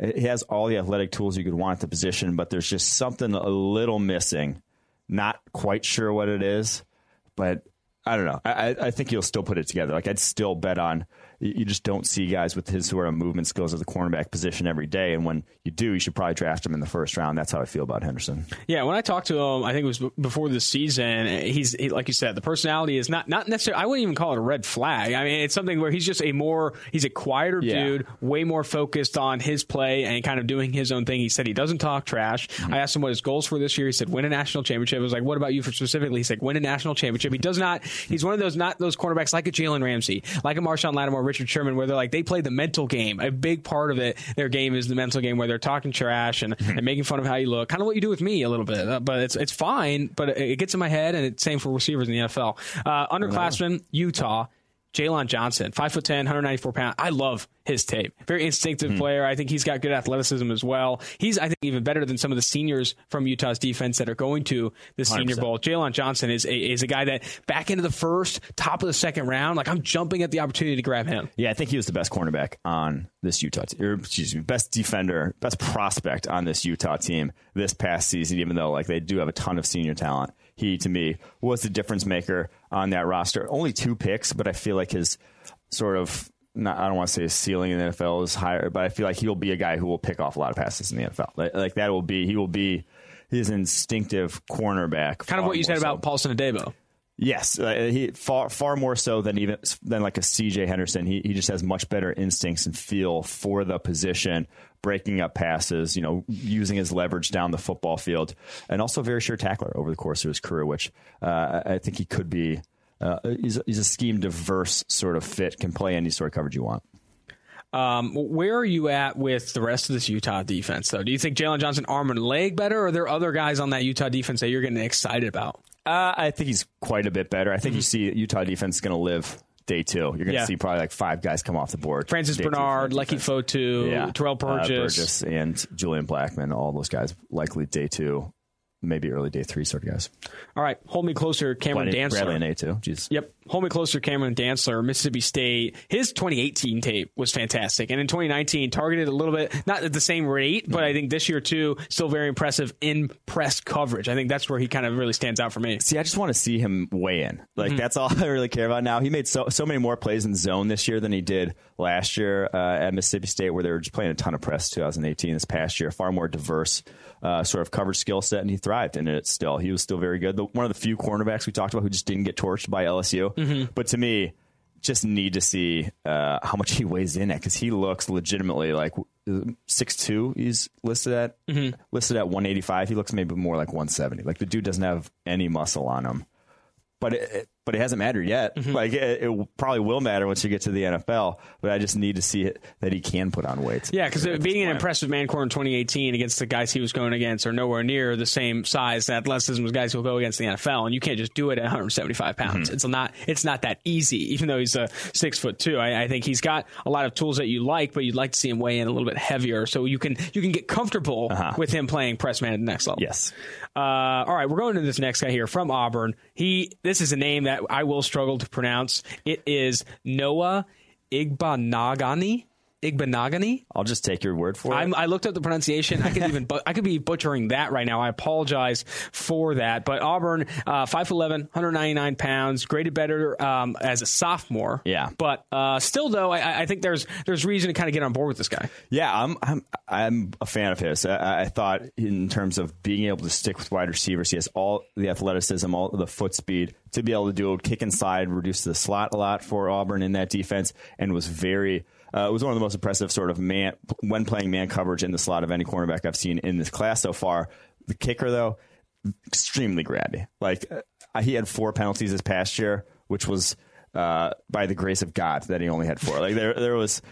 he has all the athletic tools you could want at the position, but there's just something a little missing. Not quite sure what it is, but I don't know. I, I think he'll still put it together. Like I'd still bet on you just don't see guys with his sort of movement skills at the cornerback position every day. And when you do, you should probably draft him in the first round. That's how I feel about Henderson. Yeah, when I talked to him, I think it was before the season. He's he, like you said, the personality is not not necessarily. I wouldn't even call it a red flag. I mean, it's something where he's just a more he's a quieter yeah. dude, way more focused on his play and kind of doing his own thing. He said he doesn't talk trash. Mm-hmm. I asked him what his goals for this year. He said win a national championship. I was like, what about you for specifically? He's like win a national championship. He does not. He's one of those not those cornerbacks like a Jalen Ramsey, like a Marshon Lattimore, Richard Sherman, where they're like they play the mental game. A big part of it, their game is the mental game where they're talking trash and, and making fun of how you look. Kind of what you do with me a little bit, uh, but it's it's fine. But it, gets in my head, and it's same for receivers in the NFL. Uh, underclassmen, Utah. Jaylon Johnson, five foot ten, 194 pounds. I love his tape. Very instinctive mm-hmm. player. I think he's got good athleticism as well. He's, I think, even better than some of the seniors from Utah's defense that are going to the 100%. Senior Bowl. Jaylon Johnson is a, is a guy that back into the first, top of the second round. Like I'm jumping at the opportunity to grab him. Yeah, I think he was the best cornerback on this Utah team. Or, excuse me, best defender, best prospect on this Utah team this past season. Even though like they do have a ton of senior talent, he to me was the difference maker on that roster. Only two picks, but I feel like his sort of not, I don't want to say his ceiling in the NFL is higher, but I feel like he'll be a guy who will pick off a lot of passes in the NFL. Like, like that will be he will be his instinctive cornerback. Kind of what you said so. about Paulson Adebo. Yes, uh, he far far more so than even than like a CJ Henderson. He he just has much better instincts and feel for the position, breaking up passes, you know, using his leverage down the football field, and also very sure tackler over the course of his career, which uh, I think he could be uh, he's, he's a scheme diverse sort of fit, can play any sort of coverage you want. Um, where are you at with the rest of this Utah defense, though? Do you think Jaylon Johnson arm and leg better, or are there other guys on that Utah defense that you're getting excited about? Uh, I think he's quite a bit better. I think mm-hmm. you see Utah defense is going to live day two. You're going to yeah. see probably like five guys come off the board. Francis Bernard, Leki Fotu, yeah. Terrell Burgess. Uh, Burgess, and Julian Blackmon. All those guys likely day two maybe early day three sort of guys. All right, hold me closer, Cameron Dantzler. Bradlee Anae too. Jeez. Yep, hold me closer, Cameron Dantzler, Mississippi State. His 2018 tape was fantastic, and in 2019 targeted a little bit, not at the same rate, but I think this year too, still very impressive in press coverage. I think that's where he kind of really stands out for me. See, I just want to see him weigh in. Like mm-hmm. that's all I really care about now. He made so so many more plays in zone this year than he did last year uh, at Mississippi State, where they were just playing a ton of press. 2018, this past year, far more diverse uh, sort of coverage skill set, and he thrived in it still. He was still very good. The, one of the few cornerbacks we talked about who just didn't get torched by LSU. Mm-hmm. But to me, just need to see uh, how much he weighs in at because he looks legitimately like six two. He's listed at mm-hmm. listed at one eighty five. He looks maybe more like one seventy. Like the dude doesn't have any muscle on him, but it, but it hasn't mattered yet. Mm-hmm. Like it, it, probably will matter once you get to the NFL. But I just need to see it, that he can put on weight. Yeah, because being an impressive man core in 2018 against the guys he was going against are nowhere near the same size and athleticism as guys who will go against the NFL, and you can't just do it at 175 pounds. Mm-hmm. It's not it's not that easy. Even though he's a six foot two, I, I, think he's got a lot of tools that you like, but you'd like to see him weigh in a little bit heavier so you can you can get comfortable uh-huh. with him playing press man at the next level. Yes. Uh, all right, we're going to this next guy here from Auburn. He this is a name that I will struggle to pronounce. It is Noah Igbinoghene. Igbenogany. I'll just take your word for it. I'm, I looked up the pronunciation. I could even bu- I could be butchering that right now. I apologize for that. But Auburn, uh, 5'11", 199 pounds, graded better um, as a sophomore. Yeah. But uh, still, though, I, I think there's there's reason to kind of get on board with this guy. Yeah, I'm I'm I'm a fan of his. I, I thought in terms of being able to stick with wide receivers, he has all the athleticism, all the foot speed to be able to do a kick inside, reduce the slot a lot for Auburn in that defense, and was very. Uh, it was one of the most impressive sort of man when playing man coverage in the slot of any cornerback I've seen in this class so far. The kicker though, extremely grabby. Like uh, he had four penalties this past year, which was uh, by the grace of God that he only had four. Like there, there was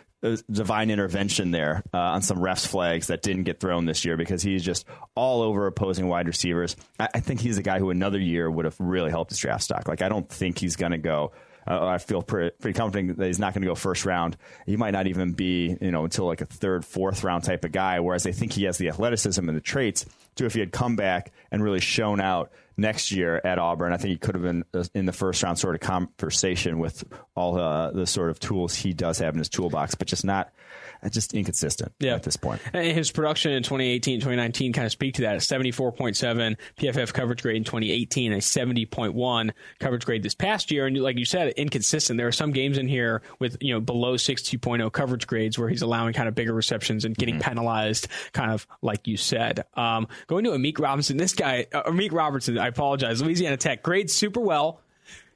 divine intervention there uh, on some refs flags that didn't get thrown this year because he's just all over opposing wide receivers. I, I think he's a guy who another year would have really helped his draft stock. Like I don't think he's going to go. Uh, I feel pretty, pretty confident that he's not going to go first round. He might not even be, you know, until like a third, fourth round type of guy. Whereas I think he has the athleticism and the traits to if he had come back and really shown out next year at Auburn, I think he could have been uh, in the first round sort of conversation with all uh, the sort of tools he does have in his toolbox, but just not just inconsistent yeah. at this point. And his production in 2018, 2019 kind of speak to that. A 74.7 PFF coverage grade in 2018, a 70.1 coverage grade this past year. And like you said, inconsistent. There are some games in here with, you know, below 62.0 coverage grades where he's allowing kind of bigger receptions and getting mm-hmm. penalized, kind of like you said. Um, going to Amik Robinson, this guy, uh, Amik Robertson, I apologize. Louisiana Tech grades super well.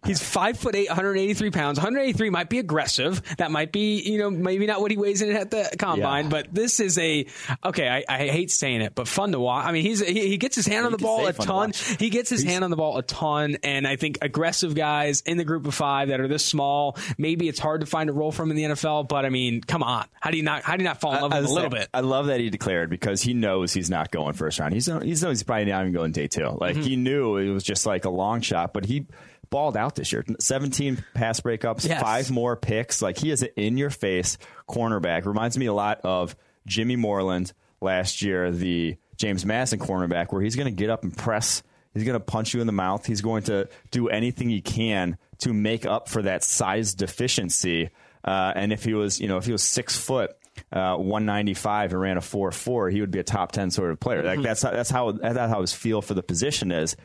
He's five foot eight, 183 pounds. 183 might be aggressive. That might be, you know, maybe not what he weighs in at the combine. Yeah. But this is a okay. I, I, hate saying it, but fun to watch. I mean, he's he, he gets his hand on the ball a ton. He gets his he's, hand on the ball a ton, and I think aggressive guys in the group of five that are this small, maybe it's hard to find a role for him in the NFL. But I mean, come on, how do you not how do you not fall in love with him a little bit? I love that he declared because he knows he's not going first round. He's he's knows he's probably not even going day two. Like mm-hmm. he knew it was just like a long shot, but he balled out this year. 17 pass breakups, yes. five more picks. Like he is an in your face cornerback. Reminds me a lot of Jimmy Moreland last year, the James Madison cornerback, where he's going to get up and press. He's going to punch you in the mouth. He's going to do anything he can to make up for that size deficiency. Uh, and if he was, you know, if he was six foot, uh, 195 and ran a 4-4, he would be a top 10 sort of player. Like mm-hmm. that's that's how that's how his feel for the position is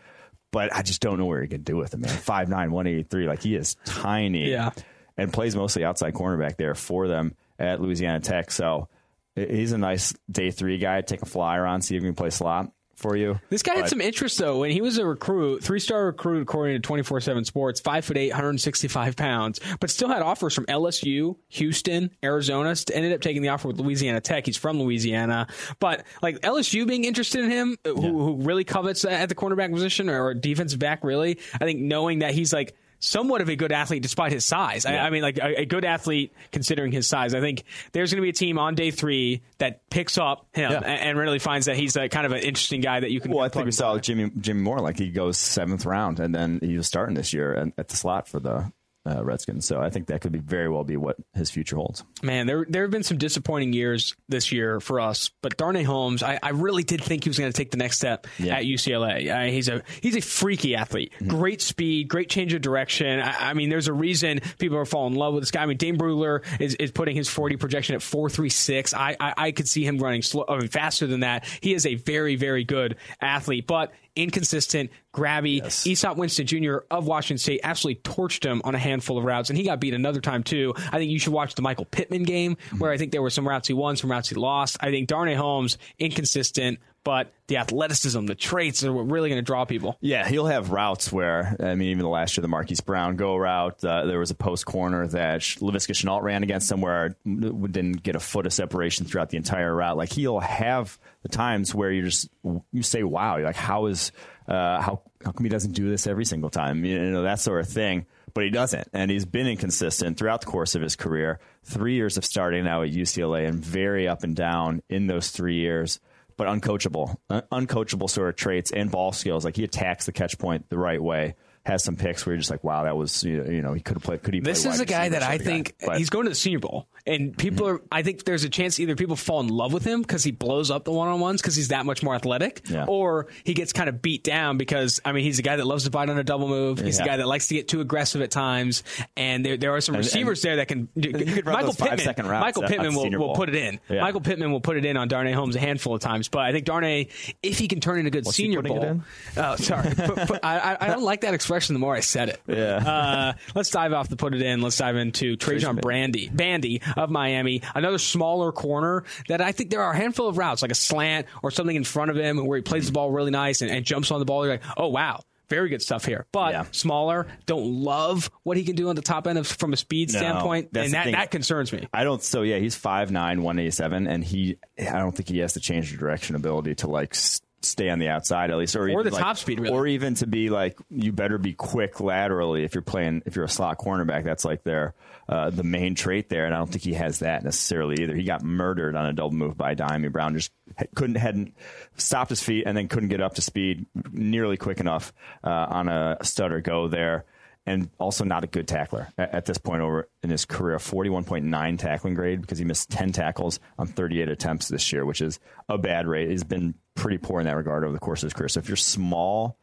but I just don't know where he can do with him, man. 5'9", 183, like he is tiny. Yeah. And plays mostly outside cornerback there for them at Louisiana Tech. So he's a nice day three guy. Take a flyer on, see if he can play slot for you. This guy but, had some interest though when he was a recruit, three star recruit according to twenty four seven Sports, five foot eight, 165 pounds, but still had offers from LSU, Houston, Arizona. Ended up taking the offer with Louisiana Tech. He's from Louisiana, but like LSU being interested in him, yeah. who, who really covets at the cornerback position or defensive back, really. I think knowing that he's like somewhat of a good athlete despite his size. Yeah. I, I, mean, like a, a, good athlete considering his size. I think there's going to be a team on day three that picks up him yeah. and, and, really finds that he's a, kind of an interesting guy that you can. Well, I think we saw Jimmy Jimmy Moore, like he goes seventh round, and then he was starting this year at the slot for the uh, Redskins. So I think that could be very well be what his future holds. Man, there there have been some disappointing years this year for us, but Darnay Holmes, I, I really did think he was going to take the next step yeah. at UCLA. Uh, he's a he's a freaky athlete, mm-hmm. great speed, great change of direction. I, I, mean, there's a reason people are falling in love with this guy. I mean, Dane Brugler is, is putting his 40 projection at 4.36. I, I I could see him running slow, I mean, faster than that. He is a very very good athlete, but inconsistent, grabby. Yes. Easop Winston Jr. of Washington State absolutely torched him on a handful of routes, and he got beat another time too. I think you should watch the Michael Pittman game mm-hmm. where I think there were some routes he won, some routes he lost. I think Darnay Holmes inconsistent, but the athleticism, the traits are what really going to draw people. Yeah, he'll have routes where, I mean, even the last year, the Marquise Brown go route, uh, there was a post corner that Laviska Shenault ran against somewhere, where didn't get a foot of separation throughout the entire route. Like he'll have the times where you just, you say, wow, you're like how is, uh, how, how come he doesn't do this every single time? You know, that sort of thing but he doesn't. And he's been inconsistent throughout the course of his career. Three years of starting now at UCLA and very up and down in those three years but uncoachable, uh, uncoachable sort of traits and ball skills. Like he attacks the catch point the right way, has some picks where you're just like, wow, that was you know he could have played. Could he? This is a guy that I of guy. think he's going to the Senior Bowl, and people Mm-hmm. are. I think there's a chance either people fall in love with him because he blows up the one on ones because he's that much more athletic, Yeah. or he gets kind of beat down because I mean he's a guy that loves to bite on a double move. He's a guy that likes to get too aggressive at times, and there there are some And- receivers there that can. could run Michael Pittman, Michael Pittman will, will put it in. Yeah. Michael Pittman will put it in on Darnay Holmes a handful of times, but I think Darnay, if he can turn in a good What's Senior Bowl, oh sorry, Put- put- I, I- I don't like that expression. The more I said it, Yeah. uh, let's dive off the put it in. Let's dive into Trajan Brandy, Bandy of Miami, another smaller corner that I think there are a handful of routes, like a slant or something in front of him where he plays the ball really nice and, and jumps on the ball. You're like, oh wow. Very good stuff here, but Yeah. smaller. Don't love what he can do on the top end of, from a speed No, standpoint, and that, that concerns me. I don't. So yeah, he's 5'9", 187, and he. I don't think he has the change of direction ability to like stay on the outside at least, or, even the like- top speed, really. or even to be like you better be quick laterally if you're playing if you're a slot cornerback. That's like their uh, the main trait there, and I don't think he has that necessarily either. He got murdered on a double move by Dyami Brown. Just couldn't hadn't stopped his feet and then couldn't get up to speed nearly quick enough uh, on a stutter go there and also not a good tackler at, this point over in his career. 41.9 tackling grade because he missed 10 tackles on 38 attempts this year, which is a bad rate. He's been pretty poor in that regard over the course of his career. So if you're small,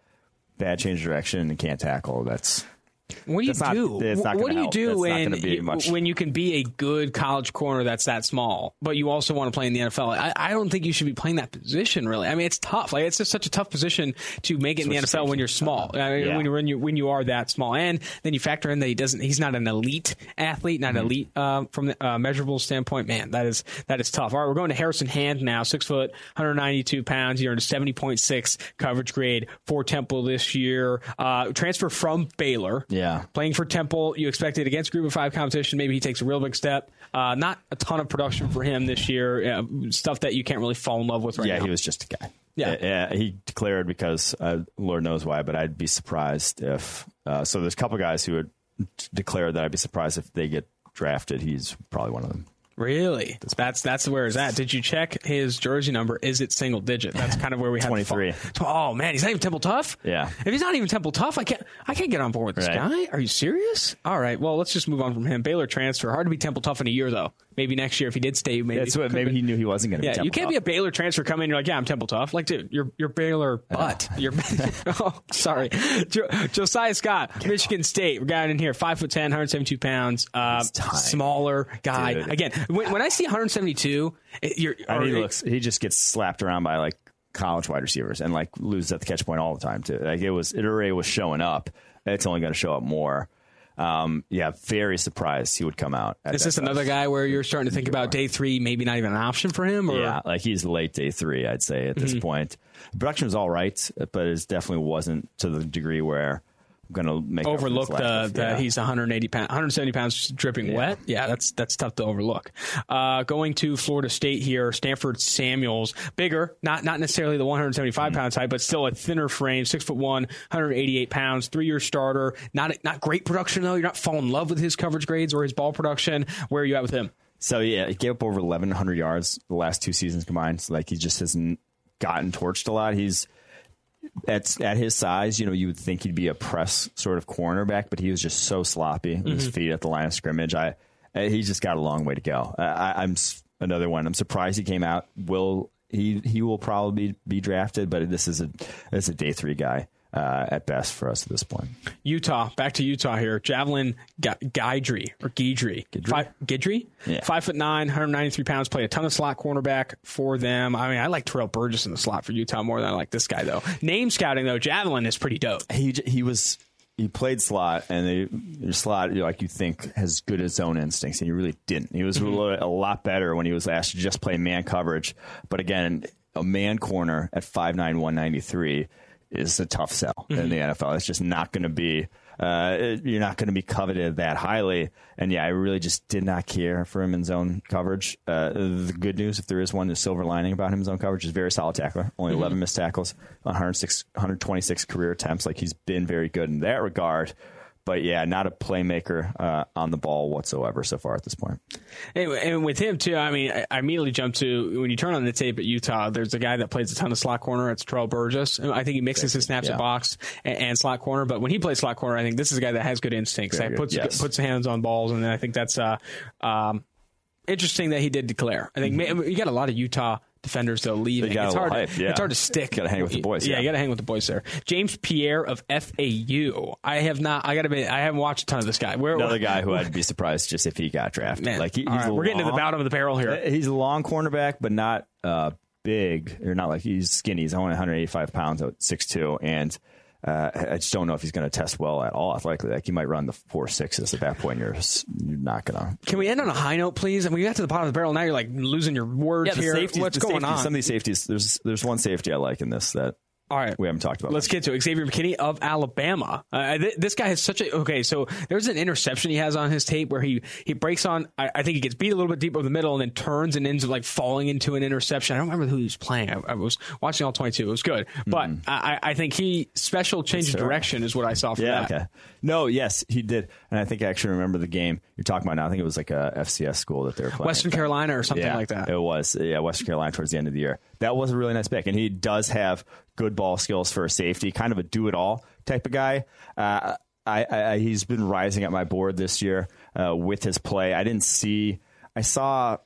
bad change of direction, and can't tackle, that's What do you That's do? it's not what do you help. do That's when gonna be you, much. when you can be a good college corner that's that small, but you also want to play in the NFL? I, I don't think you should be playing that position. Really, I mean, it's tough. Like it's just such a tough position to make it in the NFL when you're small. I mean, Yeah. when, you when you when you are that small, and then you factor in that he doesn't. He's not an elite athlete, not Mm-hmm. elite uh, from the uh, measurable standpoint. Man, that is that is tough. All right, we're going to Harrison Hand now. Six foot, 192 pounds. He earned a 70.6 coverage grade for Temple this year. Uh, transfer from Baylor Yeah. playing for Temple. You expected against Group of Five competition. Maybe he takes a real big step. Uh, not a ton of production for him this year. Uh, stuff that you can't really fall in love with right yeah, now. he was just a guy. Yeah. yeah. He declared because uh, Lord knows why, but I'd be surprised if. Uh, so there's a couple guys who had declared that I'd be surprised if they get drafted. He's probably one of them. Really? That's that's where it's at. Did you check his jersey number? Is it single digit? That's kind of where we have 23. Oh man, he's not even Temple Tough. Yeah. If he's not even Temple Tough, I can't I can't get on board with this Right. guy. Are you serious? All right. Well, let's just move on from him. Baylor transfer. Hard to be Temple Tough in a year though. Maybe next year if he did stay. Maybe That's what maybe he knew he wasn't going to Yeah, be. you can't be a Baylor transfer come in. You're like, yeah, I'm Temple Tough. Like, dude, you're you're Baylor butt. You're oh, sorry, jo- Josiah Scott, Michigan State. We're guy in here, five foot ten, 172 pounds, uh, smaller guy. Dude. Again, when, when I see 172, it, you're I mean, he looks. He just gets slapped around by like college wide receivers and like loses at the catch point all the time too. Like it was, it already was showing up. It's only going to show up more. Um, yeah, very surprised he would come out. Is this another guy where you're starting to think about day three, maybe not even an option for him? Or Yeah, like he's late day three, I'd say at this Mm-hmm. point. Production was all right, but it definitely wasn't to the degree where going to make overlook the, that yeah. he's 180 pounds, 170 pounds dripping wet. Yeah, that's that's tough to overlook. Uh, going to Florida State here, Stanford Samuels, bigger, not not necessarily the 175 Mm-hmm. pound type, but still a thinner frame, six foot one, 188 pounds, three year starter. Not not great production though. You're not falling in love with his coverage grades or his ball production. Where are you at with him? So yeah, he gave up over 1,100 yards the last two seasons combined. So like he just hasn't gotten torched a lot. He's at at his size, you know, you would think he'd be a press sort of cornerback, but he was just so sloppy with his mm-hmm. feet at the line of scrimmage. I he's just got a long way to go. I, I'm another one. I'm surprised he came out. Will he? He will probably be, be drafted, but this is a this is a day three guy. Uh, at best for us at this point. Utah, back to Utah here. Javelin Ga- Guidry or Guidry. Five, Guidry? Yeah. Five foot nine, 193 pounds, played a ton of slot cornerback for them. I mean, I like Terrell Burgess in the slot for Utah more than I like this guy, though. Name scouting, though, Javelin is pretty dope. he he was he played slot and they, your slot you know, like you think has good as zone instincts and he really didn't. He was a, lo- a lot better when he was asked to just play man coverage, but again, a man corner at 5'9", 193 is a tough sell in the NFL. It's just not going to be. Uh, you're not going to be coveted that highly, and yeah, I really just did not care for him in zone coverage. Uh, the good news, if there is one, the silver lining about him in zone coverage is very solid tackler. Only 11 missed tackles, 106, 126 career attempts. Like he's been very good in that regard. But yeah, not a playmaker uh, on the ball whatsoever so far at this point. And, and with him too, I mean, I, I, immediately jumped to when you turn on the tape at Utah. There's a guy that plays a ton of slot corner. It's Terrell Burgess. I think he mixes his snaps yeah. at box and, and, slot corner. But when he plays slot corner, I think this is a guy that has good instincts. That puts yes. puts hands on balls, and I think that's uh, um, interesting that he did declare. I think mm-hmm. you got a lot of Utah defenders though leaving. It's hard. To, yeah. It's hard to stick. Got to hang with the boys. Yeah, yeah. you got to hang with the boys there. James Pierre of FAU. I have not. I got to be. I haven't watched a ton of this guy. Where, Another guy who I'd be surprised just if he got drafted. Man, like he, right, we're getting to the bottom of the barrel here. Uh, he's a long cornerback, but not uh, big. Or not like he's skinny. He's only 185 pounds at 6'2", and uh, I just don't know if he's going to test well at all athletically. Like he might run the four sixes at that point. You're you're not going to. Can we end on a high note, please? I mean, you got to the bottom of the barrel. Now you're like losing your words yeah, here. Safeties, What's going safeties, on? Some of these safeties. There's there's one safety I like in this that all right, we haven't talked about. Let's get to it. Xavier McKinney of Alabama. Uh, th- this guy has such a okay. So there's an interception he has on his tape where he he breaks on. I, I think he gets beat a little bit deep over the middle and then turns and ends up like falling into an interception. I don't remember who he was playing. I, I was watching all 22. It was good, but mm. I, I think he special change of direction is what I saw from yeah, that. Okay. No, yes, he did, and I think I actually remember the game you're talking about now. I think it was like a FCS school that they were playing. Western Carolina or something yeah, like that. It was yeah, Western Carolina towards the end of the year. That was a really nice pick, and he does have good ball skills for a safety, kind of a do it all type of guy. Uh, I, I, he's been rising at my board this year uh, with his play. I didn't see, I saw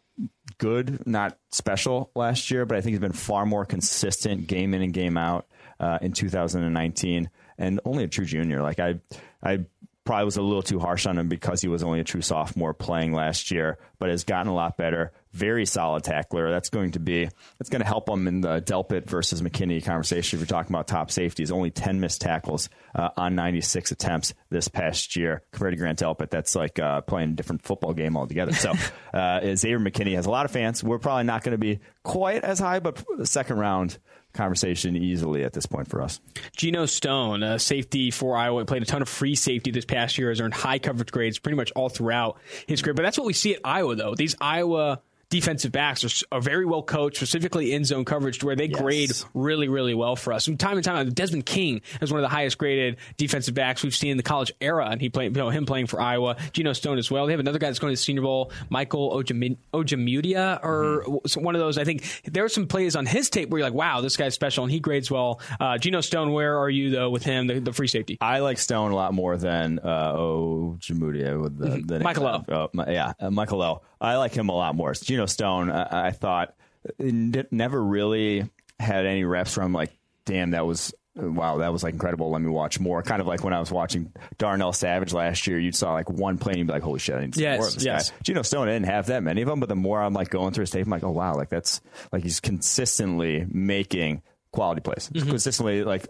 good, not special last year, but I think he's been far more consistent game in and game out uh, in 2019, and only a true junior. Like I, I probably was a little too harsh on him because he was only a true sophomore playing last year, but has gotten a lot better. Very solid tackler. That's going to be that's going to help him in the Delpit versus McKinney conversation. If you're talking about top safeties, only 10 missed tackles uh, on 96 attempts this past year compared to Grant Delpit. That's like uh, playing a different football game altogether. So uh, Xavier McKinney has a lot of fans. We're probably not going to be quite as high, but second round conversation easily at this point for us. Geno Stone, safety for Iowa, played a ton of free safety this past year, has earned high coverage grades pretty much all throughout his career. But that's what we see at Iowa, though. These Iowa defensive backs are, are very well coached, specifically in zone coverage, to where they yes. grade really, really well for us. From time and time, Desmond King is one of the highest graded defensive backs we've seen in the college era, and he played, you know, him playing for Iowa. Geno Stone as well. They have another guy that's going to the Senior Bowl, Michael Ojemudia, or mm-hmm. one of those. I think there are some plays on his tape where you're like, wow, this guy's special, and he grades well. Uh, Geno Stone, where are you though with him, the, the, free safety? I like Stone a lot more than uh, Ojemudia with the, mm-hmm. the Michael O. Oh, yeah, uh, Michael O. I like him a lot more. Geno Stone, I, I thought, never really had any reps from like, damn, that was wow, that was like incredible. Let me watch more. Kind of like when I was watching Darnell Savage last year, you saw like one play and you'd be like, holy shit, I need to yes, more of this yes. guy. Geno Stone, I didn't have that many of them, but the more I'm like going through his tape, I'm like, oh wow, like that's like he's consistently making quality plays. Mm-hmm. Consistently like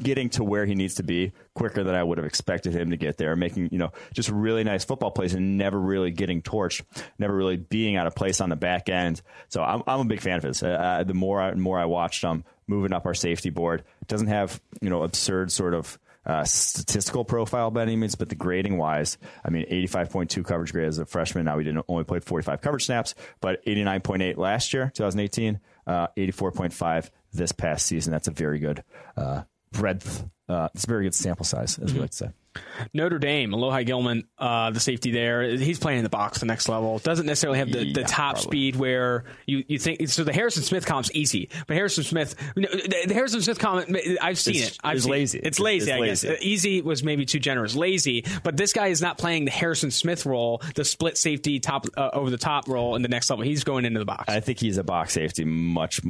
getting to where he needs to be quicker than I would have expected him to get there, making, you know, just really nice football plays and never really getting torched, never really being out of place on the back end. So I'm, I'm a big fan of his. Uh, uh the more I, more I watched him moving up our safety board, doesn't have, you know, absurd sort of uh, statistical profile by any means, but the grading wise, I mean, 85.2 coverage grade as a freshman. Now he didn't only played 45 coverage snaps, but 89.8 last year, 2018, uh, 84.5 this past season. That's a very good uh, breadth. Uh, it's a very good sample size, as mm-hmm. we like to say. Notre Dame, Alohi Gilman, uh, the safety there, he's playing in the box the next level. Doesn't necessarily have the, the top probably. speed where you, you think. So the Harrison Smith comp's easy, but Harrison Smith, the, the Harrison Smith comment, I've seen it's, it. I've it's seen lazy. It. It's lazy, it's I lazy. guess. Easy was maybe too generous. Lazy, but this guy is not playing the Harrison Smith role, the split safety top uh, over the top role in the next level. He's going into the box. I think he's a box safety much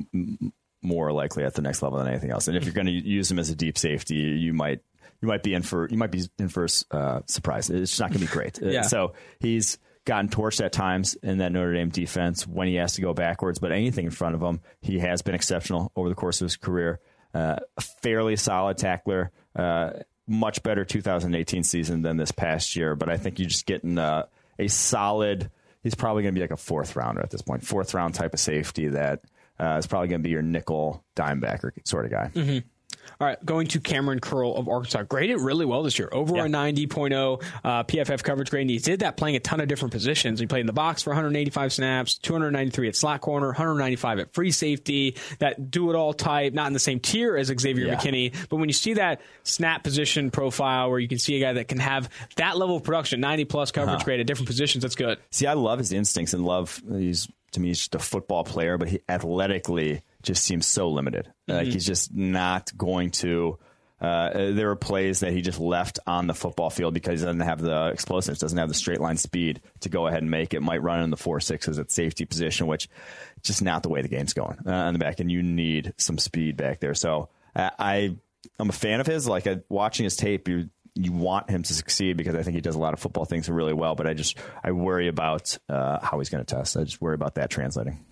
more likely at the next level than anything else. And if you're going to use him as a deep safety, you might you might be in for you might be in for uh, surprise. It's not going to be great. yeah. So he's gotten torched at times in that Notre Dame defense when he has to go backwards. But anything in front of him, he has been exceptional over the course of his career. Uh, a fairly solid tackler. Uh, much better 2018 season than this past year. But I think you're just getting uh, a solid. He's probably going to be like a fourth rounder at this point. point, fourth round type of safety that uh, is probably going to be your nickel dimebacker sort of guy. Mm-hmm. All right, going to Kamren Curl of Arkansas. Graded really well this year. Over Yeah. a 90.0 uh, PFF coverage grade. And he did that playing a ton of different positions. He played in the box for 185 snaps, 293 at slot corner, 195 at free safety. That do it all type, not in the same tier as Xavier Yeah. McKinney. But when you see that snap position profile where you can see a guy that can have that level of production, 90 plus coverage Uh-huh. grade at different positions, that's good. See, I love his instincts and love he's to me he's just a football player, but he athletically just seems so limited. Like he's just not going to. Uh, there were plays that he just left on the football field because he doesn't have the explosiveness, doesn't have the straight line speed to go ahead and make it. Might run in the four sixes at safety position, which just not the way the game's going uh, on the back, and you need some speed back there. So uh, I, I'm a fan of his. Like uh, watching his tape, you you want him to succeed because I think he does a lot of football things really well. But I just I worry about uh, how he's going to test. I just worry about that translating.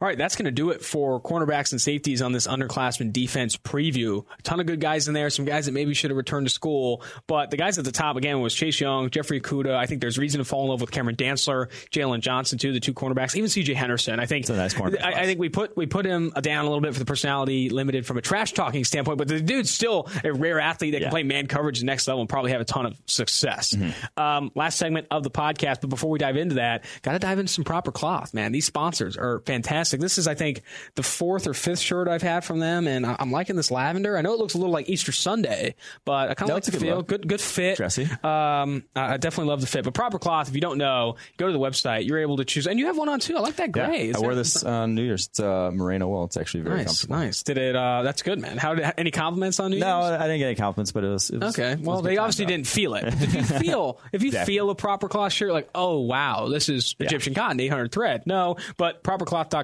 All right, that's going to do it for cornerbacks and safeties on this underclassmen defense preview. A ton of good guys in there, some guys that maybe should have returned to school. But the guys at the top, again, was Chase Young, Jeffrey Okudah. I think there's reason to fall in love with Cameron Dantzler, Jaylon Johnson, too, the two cornerbacks, even CJ Henderson. I think, nice I, I think we put, we put him down a little bit for the personality limited from a trash talking standpoint, but the dude's still a rare athlete that Yeah. can play man coverage the next level and probably have a ton of success. Mm-hmm. Um, last segment of the podcast, but before we dive into that, got to dive into some proper cloth, man. These sponsors are fantastic. This is, I think, the fourth or fifth shirt I've had from them, and I'm liking this lavender. I know it looks a little like Easter Sunday, but I kind of No, like the good feel. look. Good, good fit. Dressy. Um, I definitely love the fit. But proper cloth, if you don't know, go to the website. You're able to choose, and you have one on too. I like that gray. Is I wore this on New Year's. It's uh, merino wool. It's actually very Nice, comfortable. nice. Did it? Uh, that's good, man. How did any compliments on New No, Year's? I didn't get any compliments, but it was, it was Okay. it was Well, they obviously didn't feel it. If you feel, if you Definitely. feel a proper cloth shirt, like, oh wow, this is Egyptian cotton, 800 thread. No, but propercloth.com,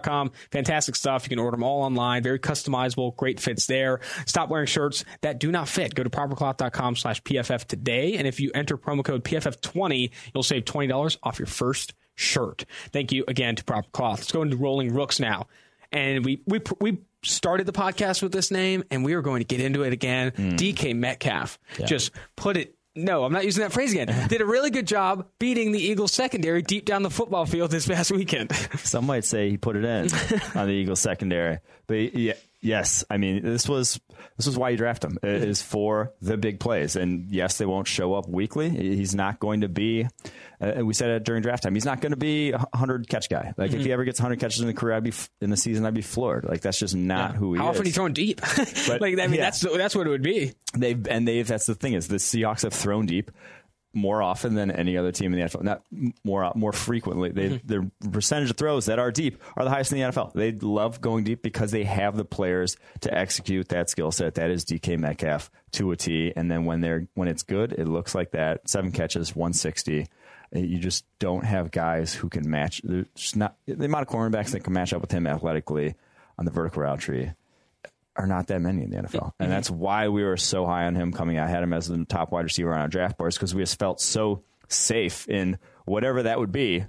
fantastic stuff. You can order them all online, very customizable, great fits there. Stop wearing shirts that do not fit. Go to propercloth.com slash PFF today. And if you enter promo code PFF20, you'll save $20 off your first shirt. Thank you again to Proper Cloth. Let's go into Rolling Rooks now. And we, we, we started the podcast with this name and we are going to get into it again. Mm. DK Metcalf just put it no, I'm not using that phrase again. Did a really good job beating the Eagles secondary deep down the football field this past weekend. Some might say he put it in on the Eagles secondary, but yeah, yes, I mean this was this was why you draft him It is for the big plays, and yes, they won't show up weekly. He's not going to be. Uh, we said it during draft time. He's not going to be a hundred catch guy. Like if he ever gets hundred catches in the career, I'd be in the season. I'd be floored. Like that's just not who he How is. How often he's you throwing deep? like I mean, yeah. that's that's what it would be. They've and they've that's the thing is the Seahawks have thrown deep more often than any other team in the NFL. Not more more frequently. They Mm-hmm. their percentage of throws that are deep are the highest in the NFL. They love going deep because they have the players to execute that skill set. That is DK Metcalf to a T. And then when they're when it's good, it looks like that. Seven catches, one sixty. You just don't have guys who can match. There's just not the amount of cornerbacks that can match up with him athletically on the vertical route tree are not that many in the NFL. And mm-hmm. that's why we were so high on him coming out. I had him as the top wide receiver on our draft boards because we just felt so safe in whatever that would be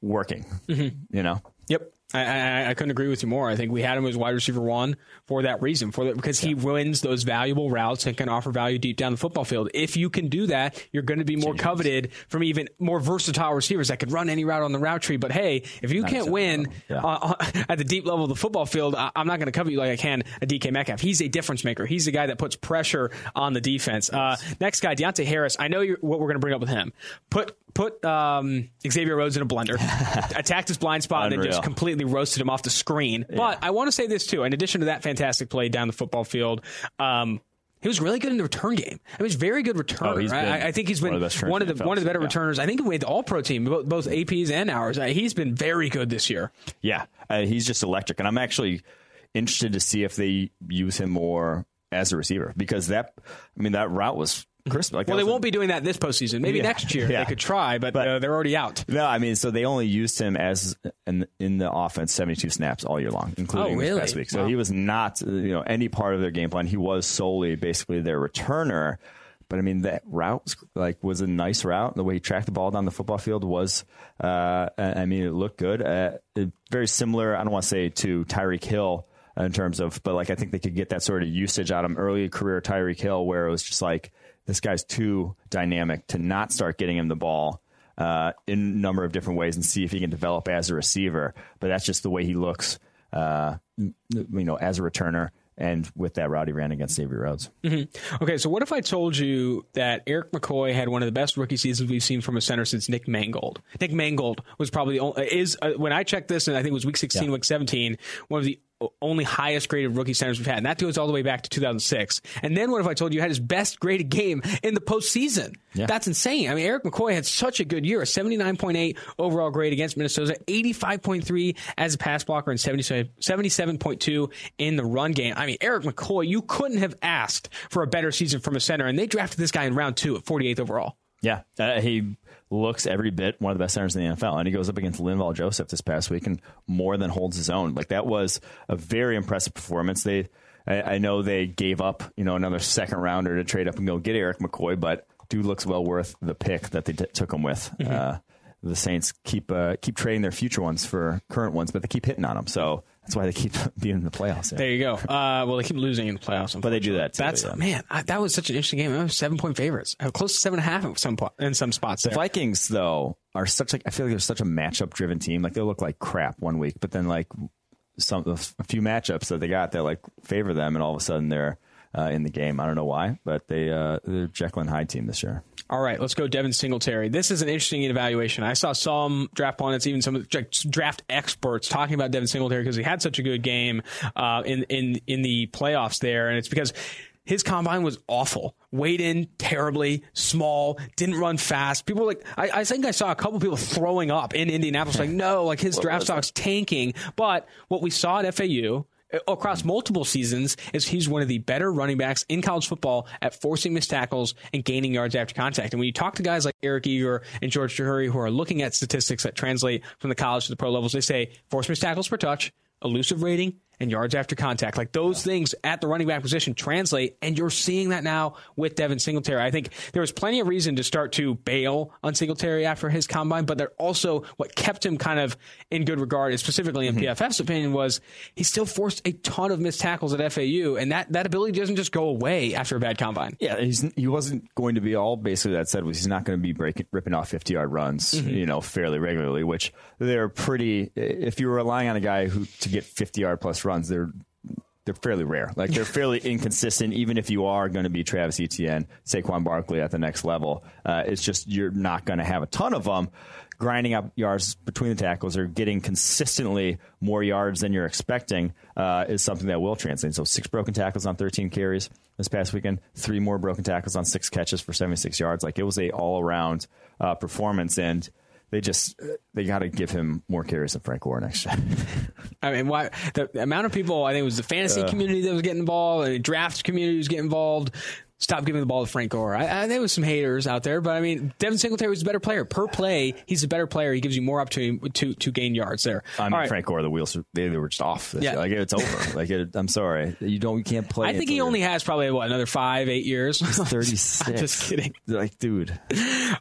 working. Mm-hmm. You know? Yep. I, I, I couldn't agree with you more. I think we had him as wide receiver one for that reason, for that because he wins those valuable routes and can offer value deep down the football field. If you can do that, you're going to be more coveted from even more versatile receivers that could run any route on the route tree. But hey, if you can't win Yeah. uh, uh, at the deep level of the football field, I, I'm not going to cover you like I can a DK Metcalf. He's a difference maker. He's the guy that puts pressure on the defense. Uh, next guy, Deonte Harris. I know you're, what we're going to bring up with him. Put put um, Xavier Rhodes in a blender, attacked his blind spot, and then just completely roasted him off the screen. But I want to say this too. In addition to that fantastic play down the football field, um, he was really good in the return game. I mean, he's very good returner. Oh, I, I think he's been one of the one of the one of the better NFL. returners. I think he made the All Pro team, both, both APs and ours. Uh, he's been very good this year. Yeah. Uh, he's just electric. And I'm actually interested to see if they use him more as a receiver because that, I mean, that route was crisp. Like Well, they won't be doing that this postseason. Maybe Yeah. next year Yeah. they could try, but, But- uh, they're already out. No, I mean, so they only used him as in, in the offense 72 snaps all year long, including Oh, this really? past week. So Wow. he was not, uh, you know, any part of their game plan. He was solely basically their returner. But I mean, that route was, like was a nice route. The way he tracked the ball down the football field was, uh, I mean, it looked good. Uh, very similar. I don't want to say to Tyreek Hill in terms of, but like I think they could get that sort of usage out of him early career Tyreek Hill, where it was just like this guy's too dynamic to not start getting him the ball uh, in a number of different ways and see if he can develop as a receiver. But that's just the way he looks, uh, you know, as a returner. and with that route he ran against Xavier Rhodes. Mm-hmm. Okay, so what if I told you that Erik McCoy had one of the best rookie seasons we've seen from a center since Nick Mangold? Nick Mangold was probably the only, is uh, when I checked this, and I think it was week 16, yeah. week 17, one of the only highest graded rookie centers we've had. And that goes all the way back to 2006. And then what if I told you, you had his best graded game in the postseason? Yeah. That's insane. I mean, Erik McCoy had such a good year, a 79.8 overall grade against Minnesota, 85.3 as a pass blocker, and 77.2 in the run game. I mean, Erik McCoy, you couldn't have asked for a better season from a center. And they drafted this guy in round two at 48th overall. Yeah, uh, he looks every bit one of the best centers in the NFL. And he goes up against Linval Joseph this past week and more than holds his own. Like that was a very impressive performance. They, I, I know they gave up, you know, another second rounder to trade up and go get Erik McCoy, but dude looks well worth the pick that they t- took him with. Mm-hmm. Uh, the Saints keep uh, keep trading their future ones for current ones, but they keep hitting on them. So that's why they keep being in the playoffs. Yeah. There you go. Uh, well, they keep losing in the playoffs, but they do that. Too, That's yeah. man, I, that was such an interesting game. I was seven point favorites, I was close to seven and a half in some in some spots. The Vikings, though, are such like I feel like they're such a matchup driven team. Like they look like crap one week, but then like some a few matchups that they got that like favor them, and all of a sudden they're uh, in the game. I don't know why, but they uh, they're Jekyll and Hyde team this year. All right, let's go Devin Singletary. This is an interesting evaluation. I saw some draft pundits, even some draft experts, talking about Devin Singletary because he had such a good game uh, in in in the playoffs there, and it's because his combine was awful. Weighed in terribly, small, didn't run fast. People were like, I, I think I saw a couple people throwing up in Indianapolis, like, no, like his draft stock's tanking. But what we saw at FAU Uh, across multiple seasons is he's one of the better running backs in college football at forcing missed tackles and gaining yards after contact. And when you talk to guys like Eric Eager and George Chahrouri who are looking at statistics that translate from the college to the pro levels, they say force missed tackles per touch, elusive rating, and yards after contact. Like those yeah. things at the running back position translate, and you're seeing that now with Devin Singletary. I think there was plenty of reason to start to bail on Singletary after his combine, but they're also what kept him kind of in good regard, specifically in mm-hmm. PFF's opinion, was he still forced a ton of missed tackles at FAU, and that, that ability doesn't just go away after a bad combine. Yeah, he wasn't going to be all basically that said was he's not going to be breaking, ripping off 50 yard runs, mm-hmm. you know, fairly regularly, which they're pretty, if you're relying on a guy who to get 50 yard plus runs, they're they're fairly rare. Like they're fairly inconsistent. Even if you are going to be Travis Etienne, Saquon Barkley at the next level, uh, it's just you're not going to have a ton of them. Grinding up yards between the tackles or getting consistently more yards than you're expecting uh, is something that will translate. So six broken tackles on 13 carries this past weekend, three more broken tackles on six catches for 76 yards. Like it was a all around uh, performance and they just they got to give him more carries than Frank Gore next year. I mean, why the amount of people I think it was the fantasy uh, community that was getting involved, the draft community was getting involved stop giving the ball to Frank Gore. I, I, there was some haters out there, but I mean, Devin Singletary was a better player per play. He's a better player. He gives you more opportunity to to gain yards there. I mean, right. Frank Gore, the wheels they, they were just off. yeah. Year. like it's over. like it, I'm sorry, you don't you can't play. I think he only has probably what another five eight years. Thirty six. just kidding. Like, dude.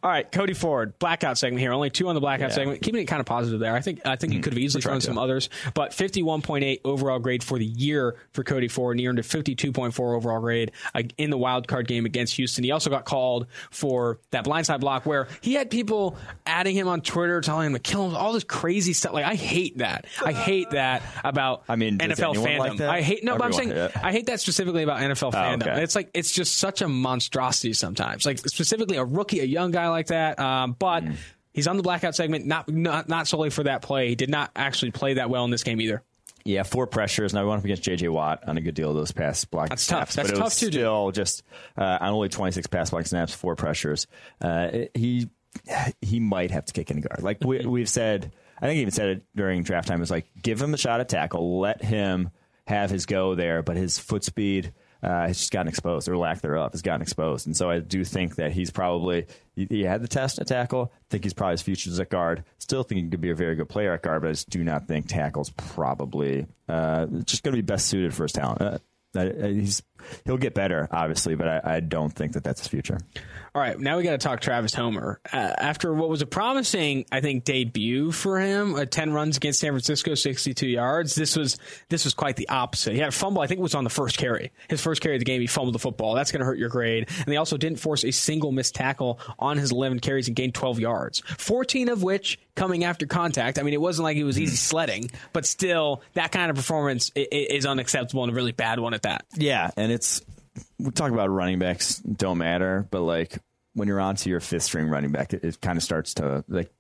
All right, Cody Ford, blackout segment here. Only two on the blackout yeah. segment. Keeping it kind of positive there. I think I think mm-hmm. he could have easily thrown some others, but 51.8 overall grade for the year for Cody Ford. And he earned a 52.4 overall grade uh, in the wild card game against Houston. Houston. He also got called for that blindside block where he had people adding him on Twitter, telling him to kill him, all this crazy stuff. Like I hate that. I hate that about I mean, NFL fandom. Like I hate no, Everyone, but I'm saying yeah. I hate that specifically about NFL oh, fandom. Okay. It's like it's just such a monstrosity sometimes. Like specifically a rookie, a young guy like that. Um, but mm. he's on the blackout segment, not, not not solely for that play. He did not actually play that well in this game either. Yeah, four pressures. Now we went up against J.J. Watt on a good deal of those pass block That's snaps, tough. That's but it tough was too. Still, just uh, on only 26 pass block snaps, four pressures. Uh, he he might have to kick in guard. Like we, we've said, I think he even said it during draft time. Is like give him a shot at tackle, let him have his go there, but his foot speed uh, has just gotten exposed, or lack thereof has gotten exposed. And so I do think that he's probably he, he had the test at tackle. I think he's probably his future at guard. Still think he could be a very good player at guard, but I just do not think tackle's probably uh, just going to be best suited for his talent. Uh, he's he'll get better, obviously, but I, I don't think that that's his future. All right, now we got to talk Travis Homer. Uh, after what was a promising, I think, debut for him, uh, ten runs against San Francisco, sixty-two yards. This was this was quite the opposite. He had a fumble. I think it was on the first carry. His first carry of the game, he fumbled the football. That's going to hurt your grade. And they also didn't force a single missed tackle on his eleven carries and gained twelve yards, fourteen of which coming after contact. I mean, it wasn't like it was easy sledding, but still, that kind of performance is unacceptable and a really bad one at that. Yeah, and it's we talk about running backs don't matter, but like when you're onto your fifth string running back, it, it kind of starts to like.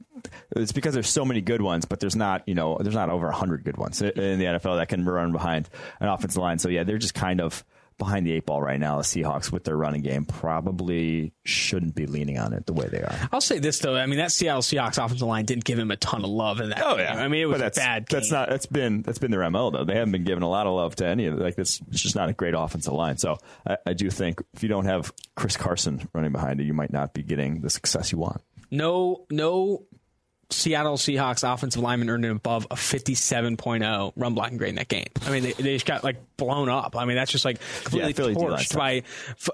It's because there's so many good ones, but there's not you know there's not over hundred good ones in the NFL that can run behind an offensive line. So yeah, they're just kind of behind the eight ball right now. The Seahawks with their running game probably shouldn't be leaning on it the way they are. I'll say this though. I mean, that Seattle Seahawks offensive line didn't give him a ton of love in that. Oh game. yeah. I mean, it was that's, bad. Game. That's not. That's been that's been their mo though. They haven't been given a lot of love to any of it. Like this, it's just not a great offensive line. So I, I do think if you don't have Chris Carson running behind you, you might not be getting the success you want. No, no Seattle Seahawks offensive lineman earned an above a 57.0 run blocking grade in that game. I mean, they, they just got like blown up. I mean, that's just like completely yeah, torched by.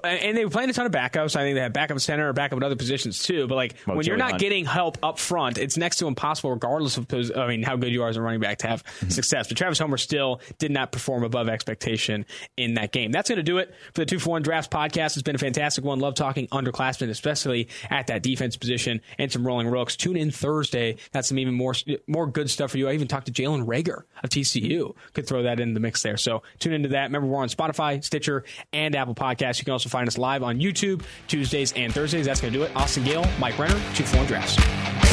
And they were playing a ton of backups. I think they had backup center or backup at other positions too. But like well, when Joey you're not Hunt. getting help up front, it's next to impossible, regardless of I mean how good you are as a running back to have mm-hmm. success. But Travis Homer still did not perform above expectation in that game. That's going to do it for the two for one drafts podcast. It's been a fantastic one. Love talking underclassmen, especially at that defense position and some rolling rooks. Tune in Thursday. Got some even more more good stuff for you. I even talked to Jalen Reagor of TCU. Could throw that in the mix there. So tune into that. Remember, we're on Spotify, Stitcher, and Apple Podcasts. You can also find us live on YouTube Tuesdays and Thursdays. That's going to do it. Austin Gayle, Mike Renner, two for one drafts.